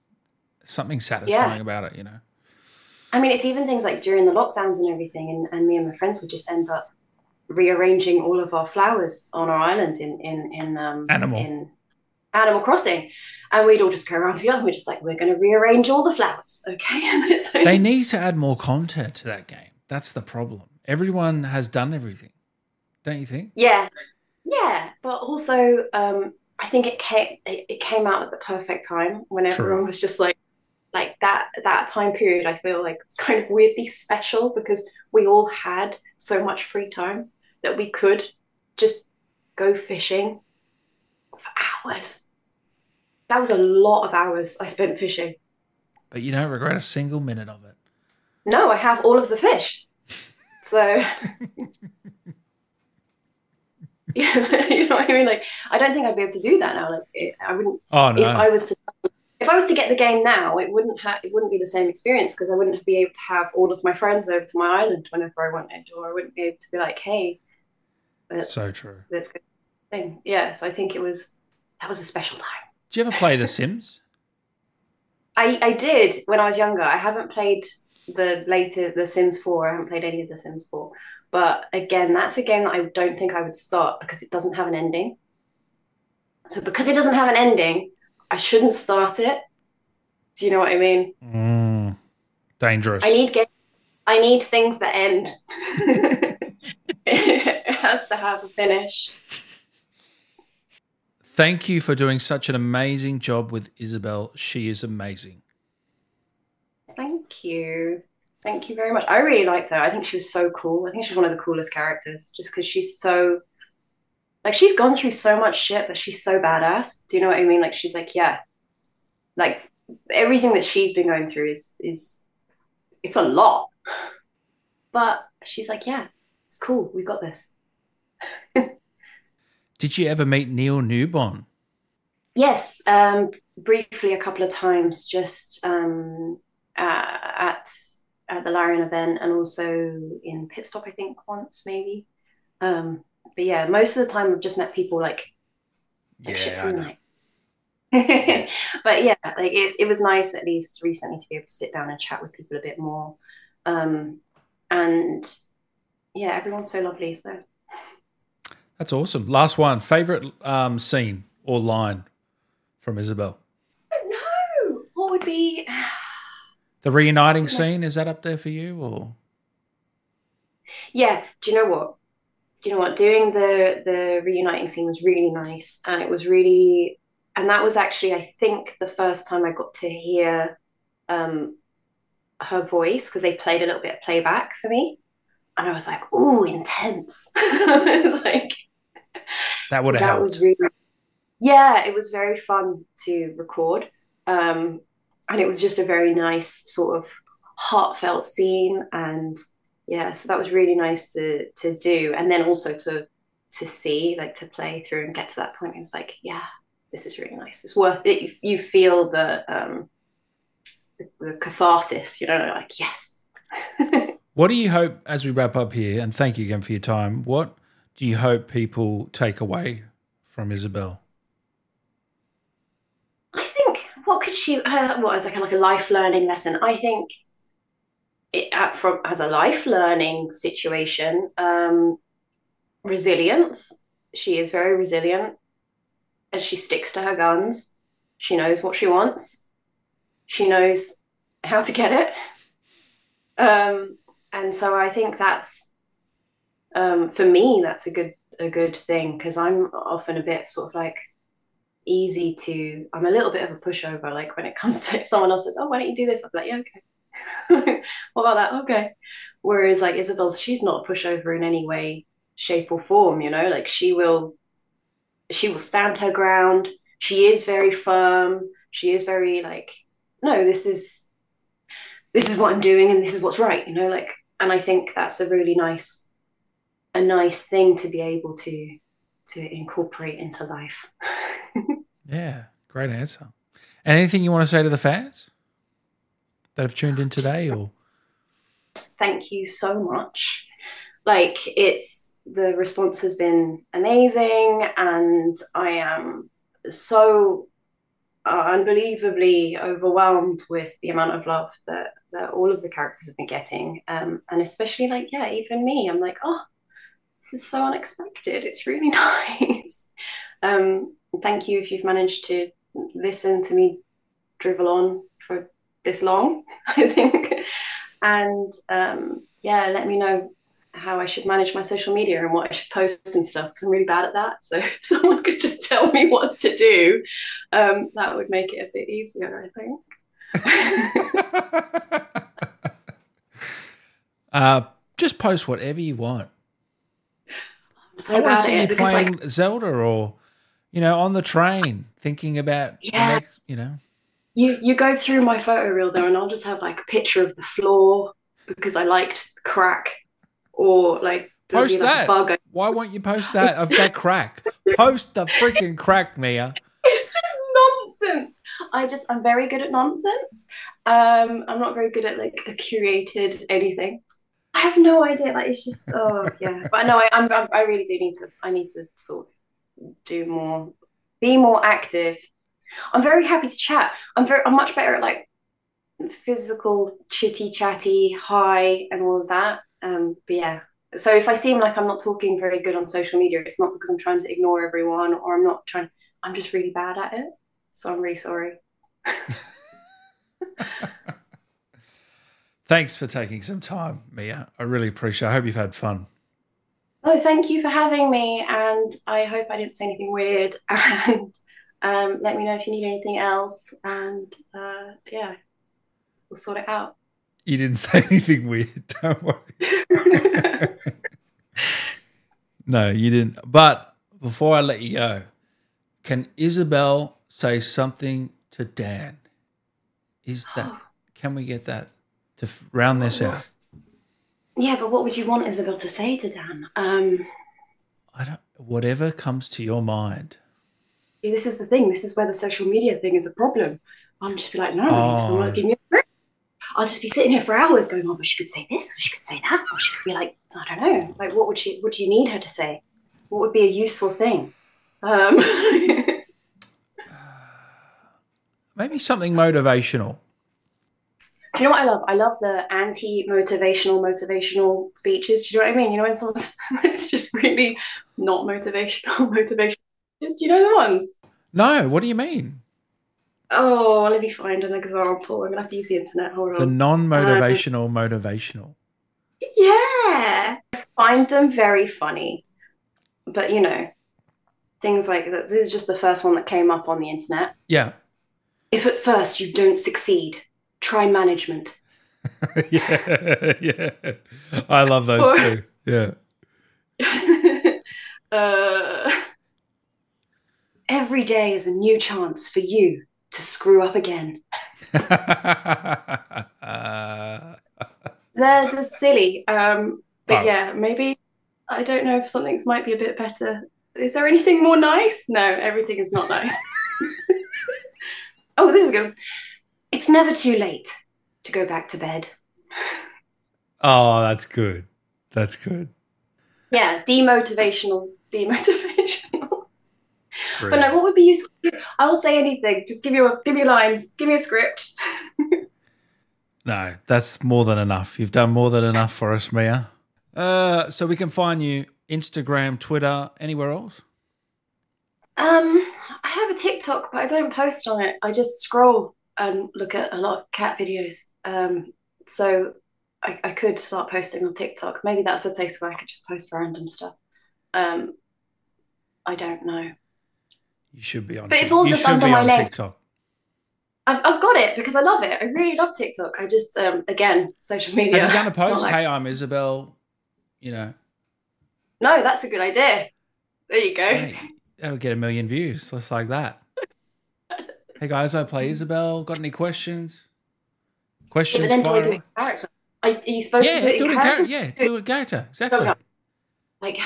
something satisfying about it. You know. I mean, it's even things like during the lockdowns and everything, and, and me and my friends would just end up rearranging all of our flowers on our island in in in um Animal. in Animal Crossing, and we'd all just go around to together. And we're just like, we're going to rearrange all the flowers, okay? And it's like, They need to add more content to that game. That's the problem. Everyone has done everything, don't you think? Yeah, yeah, but also um, I think it came it, came out at the perfect time when True. everyone was just like like that that time period. I feel like it's kind of weirdly special because we all had so much free time that we could just go fishing for hours. That was a lot of hours I spent fishing. But you don't regret a single minute of it. No, I have all of the fish. So yeah, you know what I mean? Like I don't think I'd be able to do that now. Like it, I wouldn't Oh no. if! I was to if I was to get the game now, it wouldn't have it wouldn't be the same experience because I wouldn't be able to have all of my friends over to my island whenever I wanted, or I wouldn't be able to be like, hey, let's so true. let's go thing. Yeah, so I think it was that was a special time. Do you ever play The Sims? I I did when I was younger. I haven't played the later The Sims 4. I haven't played any of The Sims 4. But again, that's a game that I don't think I would start because it doesn't have an ending. So because it doesn't have an ending, I shouldn't start it. Do you know what I mean? Mm, dangerous. I need get I need things that end. it has to have a finish. Thank you for doing such an amazing job with Isobel. She is amazing. Thank you. Thank you very much. I really liked her. I think she was so cool. I think she's one of the coolest characters just because she's so like she's gone through so much shit, but she's so badass. Do you know what I mean? Like she's like, yeah. Like everything that she's been going through is is it's a lot. But she's like, yeah, it's cool. We got this. Did you ever meet Neil Newbon? Yes, um, briefly a couple of times, just um, at at the Larian event and also in pit stop, I think once maybe. Um, but yeah, most of the time I've just met people like like ships I in the night. but yeah, like it's it was nice at least recently to be able to sit down and chat with people a bit more. Um, and yeah, everyone's so lovely. So That's awesome. Last one. Favorite um, scene or line from Isobel? I what would be. The reuniting scene is that up there for you, or? Yeah. Do you know what? Do you know what? Doing the the reuniting scene was really nice, and it was really, and that was actually, I think, the first time I got to hear um, her voice because they played a little bit of playback for me, and I was like, "Ooh, intense!" like that would have so that helped. was really, yeah, it was very fun to record, um, and it was just a very nice sort of heartfelt scene, and yeah, so that was really nice to to do, and then also to to see, like to play through and get to that point. It's like, yeah, this is really nice. It's worth it. You feel the um, the catharsis, you know, like yes. what do you hope as we wrap up here? And thank you again for your time. What do you hope people take away from Isobel? I think what could she? Uh, what is like a, like a life learning lesson? I think it uh, from as a life learning situation, um, resilience. She is very resilient, and she sticks to her guns. She knows what she wants. She knows how to get it. Um, and so I think that's um, for me that's a good a good thing because I'm often a bit sort of like easy to I'm a little bit of a pushover like when it comes to if someone else says oh why don't you do this? I'm like yeah okay. What about that? Okay. Whereas like Isobel's she's not a pushover in any way shape or form you know? Like she will she will stand her ground. She is very firm. She is very like no this is this is what I'm doing and this is what's right you know? Like and I think that's a really nice a nice thing to be able to to incorporate into life. yeah, great answer. And anything you want to say to the fans that have tuned in today or thank you so much. Like it's the response has been amazing and I am so uh, unbelievably overwhelmed with the amount of love that that all of the characters have been getting um, and especially like yeah even me i'm like oh this is so unexpected it's really nice um, thank you if you've managed to listen to me drivel on for this long i think and um, yeah let me know how I should manage my social media and what I should post and stuff because I'm really bad at that. So if someone could just tell me what to do, um, that would make it a bit easier, I think. uh, just post whatever you want. So I want to see you playing like, Zelda or, you know, on the train thinking about, yeah, next, you know. You you go through my photo reel there, and I'll just have like a picture of the floor because I liked crack or like post like that. Why won't you post that of that crack? post the freaking crack, Mia. It's just nonsense. I just I'm very good at nonsense. Um, I'm not very good at like a curated anything. I have no idea. Like it's just oh yeah. But no, I I'm, I really do need to. I need to sort do more, be more active. I'm very happy to chat. I'm very I'm much better at like physical chitty chatty hi and all of that um, but yeah, so if I seem like I'm not talking very good on social media, it's not because I'm trying to ignore everyone or I'm not trying. I'm just really bad at it. So I'm really sorry. Thanks for taking some time, Mia. I really appreciate it. I hope you've had fun. Oh, thank you for having me. And I hope I didn't say anything weird. And um, let me know if you need anything else. And uh, yeah, we'll sort it out. You didn't say anything weird. Don't worry. no, you didn't. But before I let you go, can Isobel say something to Dan? Is that, can we get that to round this out? Yeah, but what would you want Isobel to say to Dan? Um, I don't, whatever comes to your mind. See, this is the thing. This is where the social media thing is a problem. I'm just be like, no, oh. someone give me a I'll just be sitting here for hours going, oh, but she could say this, or she could say that, or she could be like, I don't know, like what would she, what do you need her to say? What would be a useful thing? Um. Maybe something motivational. Do you know what I love? I love the anti-motivational, motivational speeches. Do you know what I mean? You know when someone's it's just really not motivational, motivational. Do you know the ones? No. What do you mean? Oh, let me find an example. I'm gonna have to use the internet. Hold on. The non-motivational motivational. Yeah, I find them very funny, but you know, things like that. This is just the first one that came up on the internet. Yeah. If at first you don't succeed, try management. yeah, yeah. I love those Or- too. Yeah. uh, every day is a new chance for you to screw up again. They're just silly. Um, but Oh. yeah, maybe I don't know if something's might be a bit better. Is there anything more nice? No, everything is not nice. oh, this is good. It's never too late to go back to bed. oh, that's good. That's good. Yeah, demotivational, demotivational. But no, Brilliant. what would be useful? I will say anything. Just give me a give me lines. Give me a script. No, that's more than enough. You've done more than enough for us, Mia. Uh, so we can find you Instagram, Twitter, anywhere else. Um, I have a TikTok, but I don't post on it. I just scroll and look at a lot of cat videos. Um, so I, I could start posting on TikTok. Maybe that's a place where I could just post random stuff. Um, I don't know. You should be on. But it's all you just should under my leg. TikTok. I've, I've got it because I love it. I really love TikTok. I just, um, again, social media. Have you done a post? like- hey, I'm Isobel. You know, No, that's a good idea. There you go. hey, that'll get a million views, just like that. Hey guys, I play Isobel. Got any questions? Yeah, Questions? but then do do it in character? Are, are you supposed yeah, to do it do in it in character? character. Yeah, do it in character. Exactly. Like,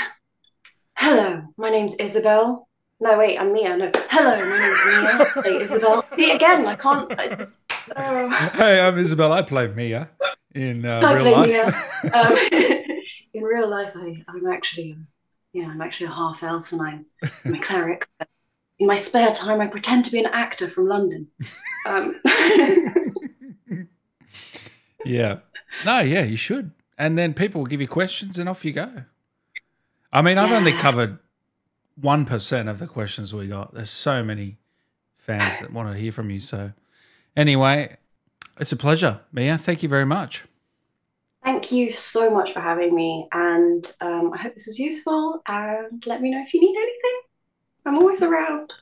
hello, my name's Isobel. No, wait, I'm Mia. No, hello, my name's Mia. Hey, Isobel. See, again, I can't. I just, oh. Hey, I'm Isobel. I play Mia in uh, I real play life. Mia. Um, in real life, I, I'm actually, um, yeah, I'm actually a half elf and I'm, I'm a cleric. In my spare time, I pretend to be an actor from London. Um, yeah. No, yeah, you should. And then people will give you questions and off you go. I mean, I've only covered 1% of the questions we got. There's so many fans that want to hear from you. So, anyway, it's a pleasure, Mia. Thank you very much. thank you so much for having me, and um, I hope this was useful. And let me know if you need anything. I'm always around.